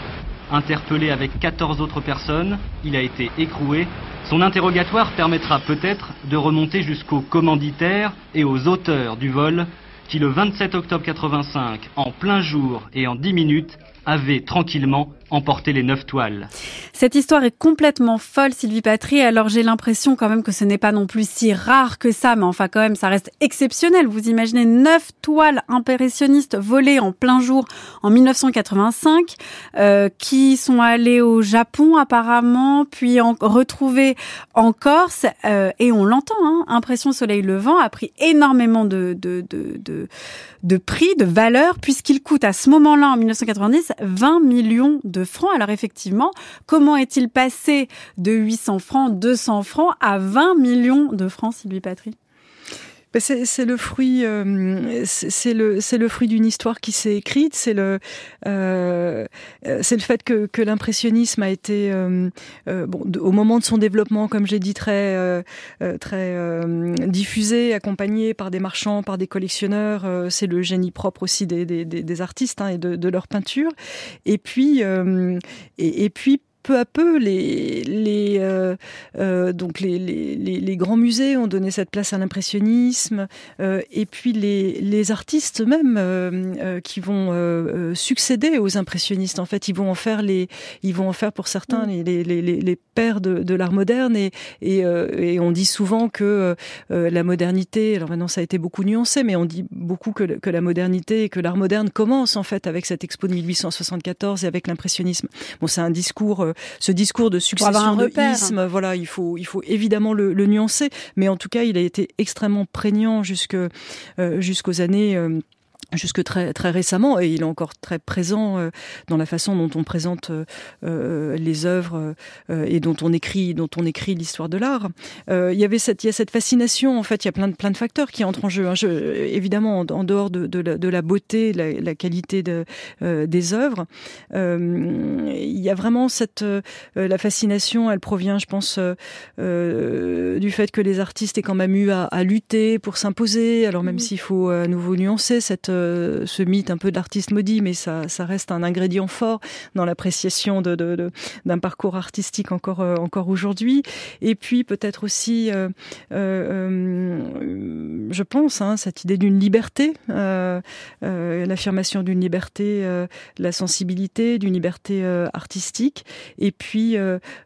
Interpellé avec 14 autres personnes, il a été écroué. Son interrogatoire permettra peut-être de remonter jusqu'aux commanditaires et aux auteurs du vol qui le 27 octobre 85, en plein jour et en 10 minutes, avait tranquillement emporté les neuf toiles. Cette histoire est complètement folle, Sylvie Patry. Alors j'ai l'impression quand même que ce n'est pas non plus si rare que ça, mais enfin quand même ça reste exceptionnel. Vous imaginez neuf toiles impressionnistes volées en plein jour en 1985, euh, qui sont allées au Japon apparemment, puis en, retrouvées en Corse, euh, et on l'entend. Hein, Impression Soleil Levant a pris énormément de de, de, de, de prix, de valeur, puisqu'il coûte à ce moment-là en 1990 20 millions de francs. Alors effectivement, comment est-il passé de 800 francs, 200 francs à 20 millions de francs, Sylvie Patry? C'est le fruit, euh, c'est le c'est le fruit d'une histoire qui s'est écrite. C'est le euh, c'est le fait que, que l'impressionnisme a été euh, bon au moment de son développement, comme j'ai dit, très très diffusé, accompagné par des marchands, par des collectionneurs. c'est le génie propre aussi des des, des artistes hein, et de, de, leur peinture. Et puis et, et puis peu à peu, les, les, euh, euh, donc les, les, les, grands musées ont donné cette place à l'impressionnisme, euh, et puis les, les artistes même qui vont succéder aux impressionnistes. En fait, ils vont en faire les, ils vont en faire pour certains mm. les, les, les, pères de, de l'art moderne, et, et, et, on dit souvent que la modernité, alors maintenant ça a été beaucoup nuancé, mais on dit beaucoup que, que la modernité et que l'art moderne commence en fait avec cette expo de 1874 et avec l'impressionnisme. Bon, c'est un discours ce discours de succession de isme, voilà, il faut, il faut évidemment le, nuancer, mais en tout cas, il a été extrêmement prégnant jusque euh, jusqu'aux années euh, jusque très très récemment et il est encore très présent euh, dans la façon dont on présente euh, euh les œuvres euh, et dont on écrit dont on écrit l'histoire de l'art. il y avait cette il y a cette fascination en fait il y a plein de plein de facteurs qui entrent en jeu. Hein. évidemment en, dehors de, de, la, de la beauté, la, la qualité de, des œuvres, il y a vraiment cette la fascination. Elle provient, je pense, du fait que les artistes aient quand même eu à, à lutter pour s'imposer. Alors même mmh. s'il faut à nouveau nuancer cette ce mythe un peu de l'artiste maudit, mais ça, ça reste un ingrédient fort dans l'appréciation de, de, d'un parcours artistique encore, encore aujourd'hui. Et puis peut-être aussi, je pense, hein, cette idée d'une liberté, l'affirmation d'une liberté, de la sensibilité, d'une liberté artistique, et puis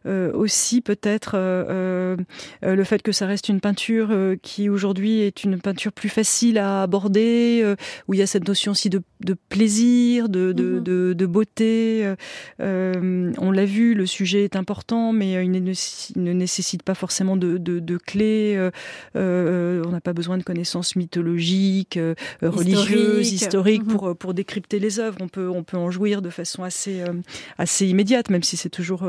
aussi peut-être le fait que ça reste une peinture qui aujourd'hui est une peinture plus facile à aborder, euh, où il y a cette notion aussi de, plaisir, de, de, mhm. beauté. Euh, euh, on l'a vu, le sujet est important, mais il ne, nécessite pas forcément de, clés. on n'a pas besoin de connaissances mythologiques, religieuses, historiques mhm. pour, pour décrypter les œuvres. On peut, on peut en jouir de façon assez, assez immédiate, même si c'est toujours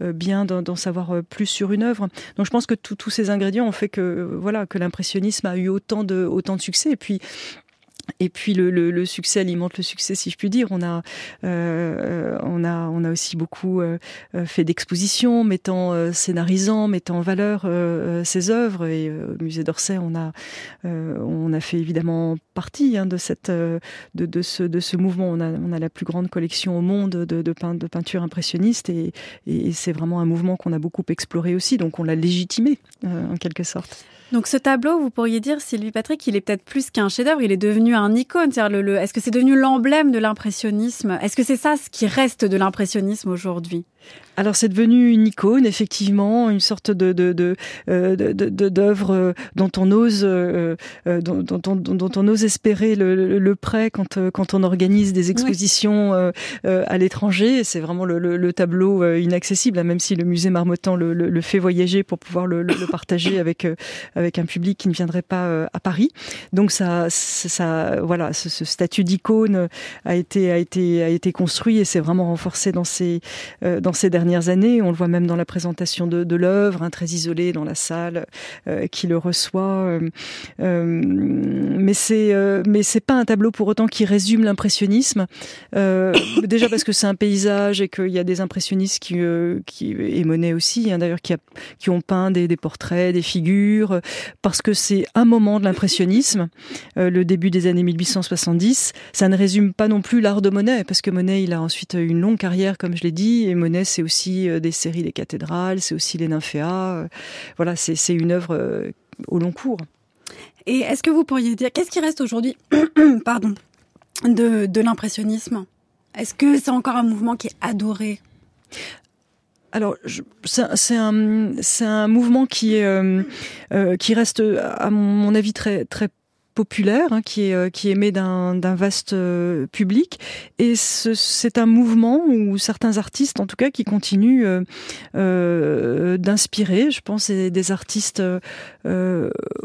bien d'en savoir plus sur une œuvre. Donc je pense que tous ces ingrédients ont fait que voilà que l'impressionnisme a eu autant de, autant de succès. Et puis, et puis le, le, le, succès alimente le succès, si je puis dire. On a, euh, on a, on a aussi beaucoup euh, fait d'expositions, mettant, euh, scénarisant, mettant en valeur euh, ces œuvres. Et au musée d'Orsay, on a, on a fait évidemment partie hein, de cette, de, de, ce, de ce mouvement. On a, on a la plus grande collection au monde de, de, de peinture impressionniste, et, et c'est vraiment un mouvement qu'on a beaucoup exploré aussi. Donc on l'a légitimé en quelque sorte. Donc ce tableau, vous pourriez dire, Sylvie Patrick, il est peut-être plus qu'un chef-d'œuvre, il est devenu un icône. Le, le, Est-ce que c'est devenu l'emblème de l'impressionnisme? Est-ce que c'est ça ce qui reste de l'impressionnisme aujourd'hui? Alors c'est devenu une icône, effectivement, une sorte de de de euh, d'œuvre euh, dont on ose euh, dont, dont, dont, on ose espérer le, le, prêt quand quand on organise des expositions à l'étranger. C'est vraiment le, le, tableau inaccessible, hein, même si le musée Marmottan le, le fait voyager pour pouvoir le, partager [COUGHS] avec avec un public qui ne viendrait pas à Paris. Donc ça ça voilà ce, ce statut d'icône a été a été a été construit et c'est vraiment renforcé dans ces dans ces dernières années. On le voit même dans la présentation de, de l'œuvre, hein, très isolé dans la salle euh, qui le reçoit. Euh, euh mais c'est mais c'est pas un tableau pour autant qui résume l'impressionnisme. déjà parce que c'est un paysage et qu'il y a des impressionnistes qui qui et Monet aussi, hein, d'ailleurs, qui, a, qui ont peint des, des, portraits, des figures, parce que c'est un moment de l'impressionnisme, le début des années 1870. Ça ne résume pas non plus l'art de Monet, parce que Monet, il a ensuite une longue carrière, comme je l'ai dit, et Monet c'est aussi euh, des séries des cathédrales, c'est aussi les nymphéas. Euh, voilà, c'est une œuvre euh, au long cours. Et est-ce que vous pourriez dire, qu'est-ce qui reste aujourd'hui, [COUGHS] pardon, de, de l'impressionnisme? Est-ce que c'est encore un mouvement qui est adoré? Alors, c'est un, un mouvement qui est, qui reste, à mon avis, très, très populaire hein, qui est euh, qui d'un vaste euh, public. Et c'est un mouvement où certains artistes en tout cas qui continuent euh, d'inspirer. Je pense des artistes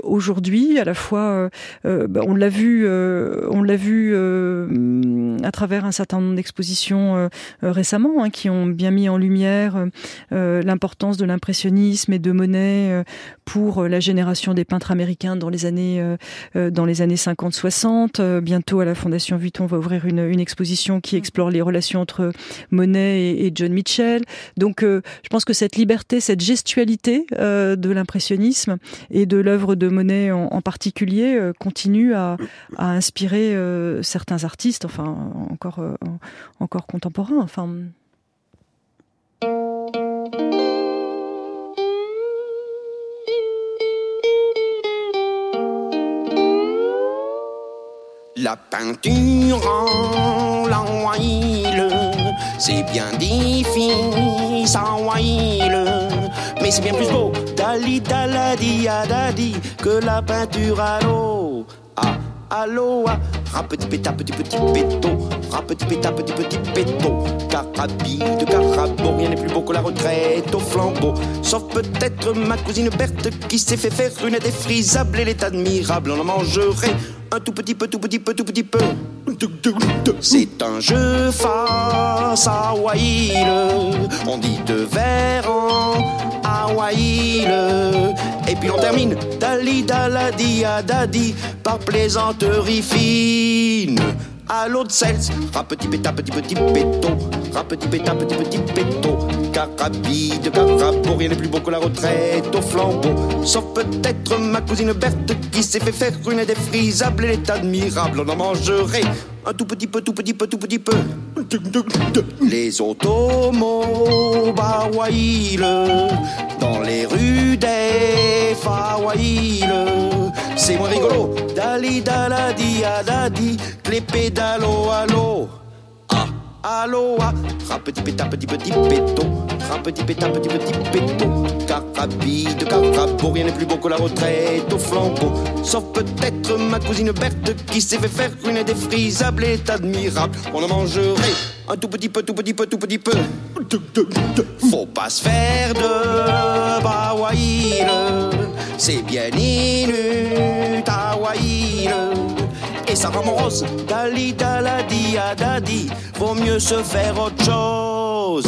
aujourd'hui à la fois bah, on l'a vu on l'a vu à travers un certain nombre d'expositions récemment hein, qui ont bien mis en lumière l'importance de l'impressionnisme et de Monet pour la génération des peintres américains dans les années dans les années 50-60. Euh, bientôt, à la Fondation Vuitton, va ouvrir une, une, exposition qui explore les relations entre Monet et, John Mitchell. Donc, euh, je pense que cette liberté, cette gestualité euh, de l'impressionnisme et de l'œuvre de Monet en, particulier continue à, à inspirer certains artistes, enfin encore encore contemporains. Enfin. La peinture en la c'est bien difficile, ça mais c'est bien plus beau, dali daladi adadi, que la peinture à l'eau. Ah, allô, ah, petit péta, petit petit péto, petit péta, petit petit péto, carabine de carabo, rien n'est plus beau que la retraite au flambeau, sauf peut-être ma cousine Berthe qui s'est fait faire une défrisable, elle est admirable, on en mangerait un tout petit peu, tout petit peu, tout petit peu. C'est un jeu face à Waïl. On dit de verre en Hawaïl. Et puis on termine Dali Daladi Adadi par plaisanterie fine. À l'eau de sels. Rap petit péta, petit petit péto. Rap petit péta, petit petit péto. Carabide, carabo, rien n'est plus beau que la retraite au flambeau. Sauf peut-être ma cousine Berthe qui s'est fait faire une défrisable. Elle est admirable, on en mangerait un tout petit peu, tout petit peu, tout petit peu. Les automobiles dans les rues des Fawaïles. C'est moins rigolo. Dali daladi adadi, les pédalos. Ah, allo, ah. Rap petit péta, petit petit péto. Rap petit péta, petit petit péto. Carabide, carabo, rien n'est plus beau que la retraite au flambeau. Sauf peut-être ma cousine Berthe qui s'est fait faire une défrisable est admirable. On en mangerait un tout petit peu, tout petit peu, tout petit peu. Faut pas se faire de bawaïle, c'est bien inutile. Et ça rose, dali daladi adadi, vaut mieux se faire autre chose.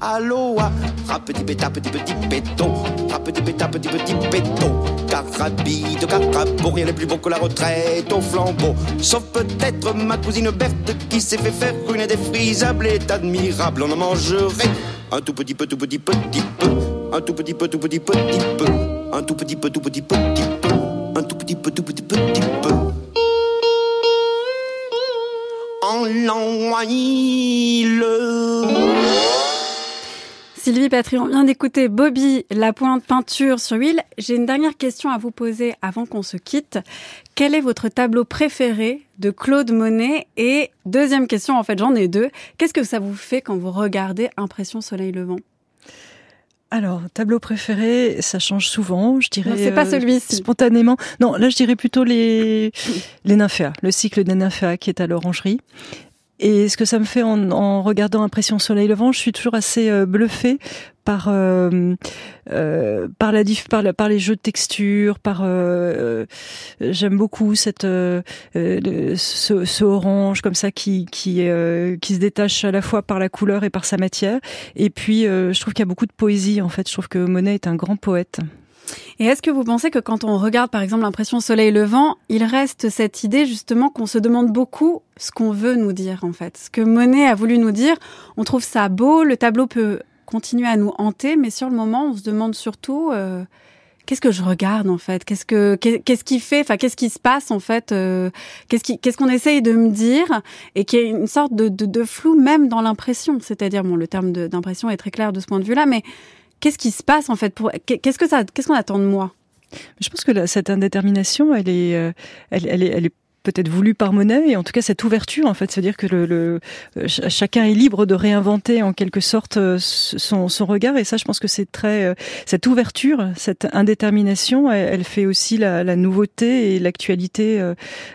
Aloha, rap petit péta, petit petit péton, rap petit péta, petit petit péton, carabide, carabo, rien n'est plus beau que la retraite au flambeau. Sauf peut-être ma cousine Berthe qui s'est fait faire une défrisable est admirable. On en mangerait un tout petit peu, tout petit petit peu, un tout petit peu, tout petit petit peu, un tout petit peu, tout petit petit peu, un tout petit peu, tout petit petit peu. Sylvie Patry, on vient d'écouter Bobby, la pointe peinture sur huile. J'ai une dernière question à vous poser avant qu'on se quitte. Quel est votre tableau préféré de Claude Monet? Et deuxième question, en fait, j'en ai deux. Qu'est-ce que ça vous fait quand vous regardez Impression Soleil Levant alors, tableau préféré, ça change souvent, je dirais. C'est pas celui-ci. Spontanément. Non, là, je dirais plutôt les, les nymphéas, le cycle des nymphéas qui est à l'orangerie. Et ce que ça me fait en, en, regardant Impression Soleil Levant, je suis toujours assez euh, bluffée par euh, euh, par la par, la, par les jeux de texture, par euh, j'aime beaucoup cette ce, ce, orange comme ça qui qui qui se détache à la fois par la couleur et par sa matière. Et puis je trouve qu'il y a beaucoup de poésie en fait. Je trouve que Monet est un grand poète. Et est-ce que vous pensez que quand on regarde par exemple l'impression soleil levant, il reste cette idée justement qu'on se demande beaucoup ce qu'on veut nous dire en fait Ce que Monet a voulu nous dire, on trouve ça beau, le tableau peut continuer à nous hanter, mais sur le moment on se demande surtout euh, qu'est-ce que je regarde en fait? Qu'est-ce que qu'est-ce qui fait Enfin, qu'est-ce qui se passe en fait euh, Qu'est-ce qui qu'est-ce qu'on essaye de me dire Et qui est une sorte de, de, de flou même dans l'impression. C'est-à-dire, bon, le terme d'impression est très clair de ce point de vue-là, mais Qu'est-ce qui se passe en fait pour qu'est-ce que ça qu'est-ce qu'on attend de moi? Je pense que la, cette indétermination, elle est, euh, elle, est, elle est peut-être voulu par Monet, et en tout cas cette ouverture, en fait, c'est-à-dire que le, le, chacun est libre de réinventer en quelque sorte euh, son, son regard, et ça, je pense que c'est très euh, cette ouverture, cette indétermination, elle, elle fait aussi la, la nouveauté et l'actualité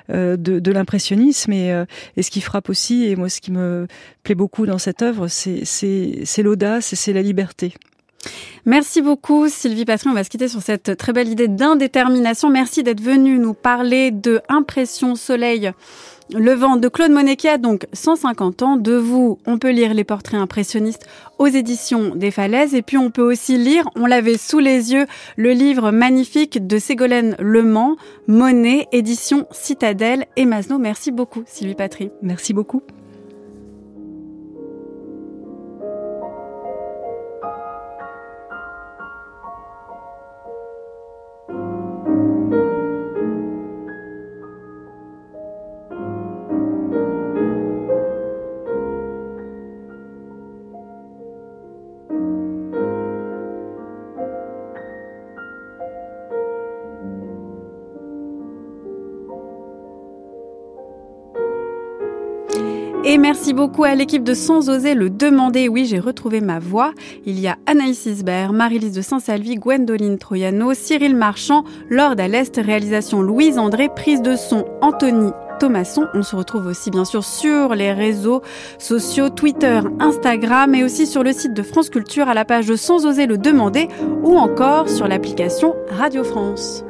de, de l'impressionnisme, et, et ce qui frappe aussi, et moi, ce qui me plaît beaucoup dans cette œuvre, c'est l'audace et c'est la liberté. Merci beaucoup Sylvie Patron. On va se quitter sur cette très belle idée d'indétermination. Merci d'être venue nous parler de Impression Soleil. Le vent de Claude Monet qui a donc 150 ans. De vous, on peut lire les portraits impressionnistes aux éditions des Falaises. Et puis on peut aussi lire, on l'avait sous les yeux, le livre magnifique de Ségolène Mans, Monet, édition Citadelle et Masno. Merci beaucoup Sylvie Patry. Merci beaucoup. Et merci beaucoup à l'équipe de Sans oser le demander. Oui, j'ai retrouvé ma voix. Il y a Anaïs Isbert, Marie-Lise de Saint-Salvi, Gwendoline Troyano, Cyril Marchand, Lord à l'Est, réalisation Louise André, prise de son Anthony Thomasson. On se retrouve aussi bien sûr sur les réseaux sociaux Twitter, Instagram et aussi sur le site de France Culture à la page de Sans oser le demander ou encore sur l'application Radio France.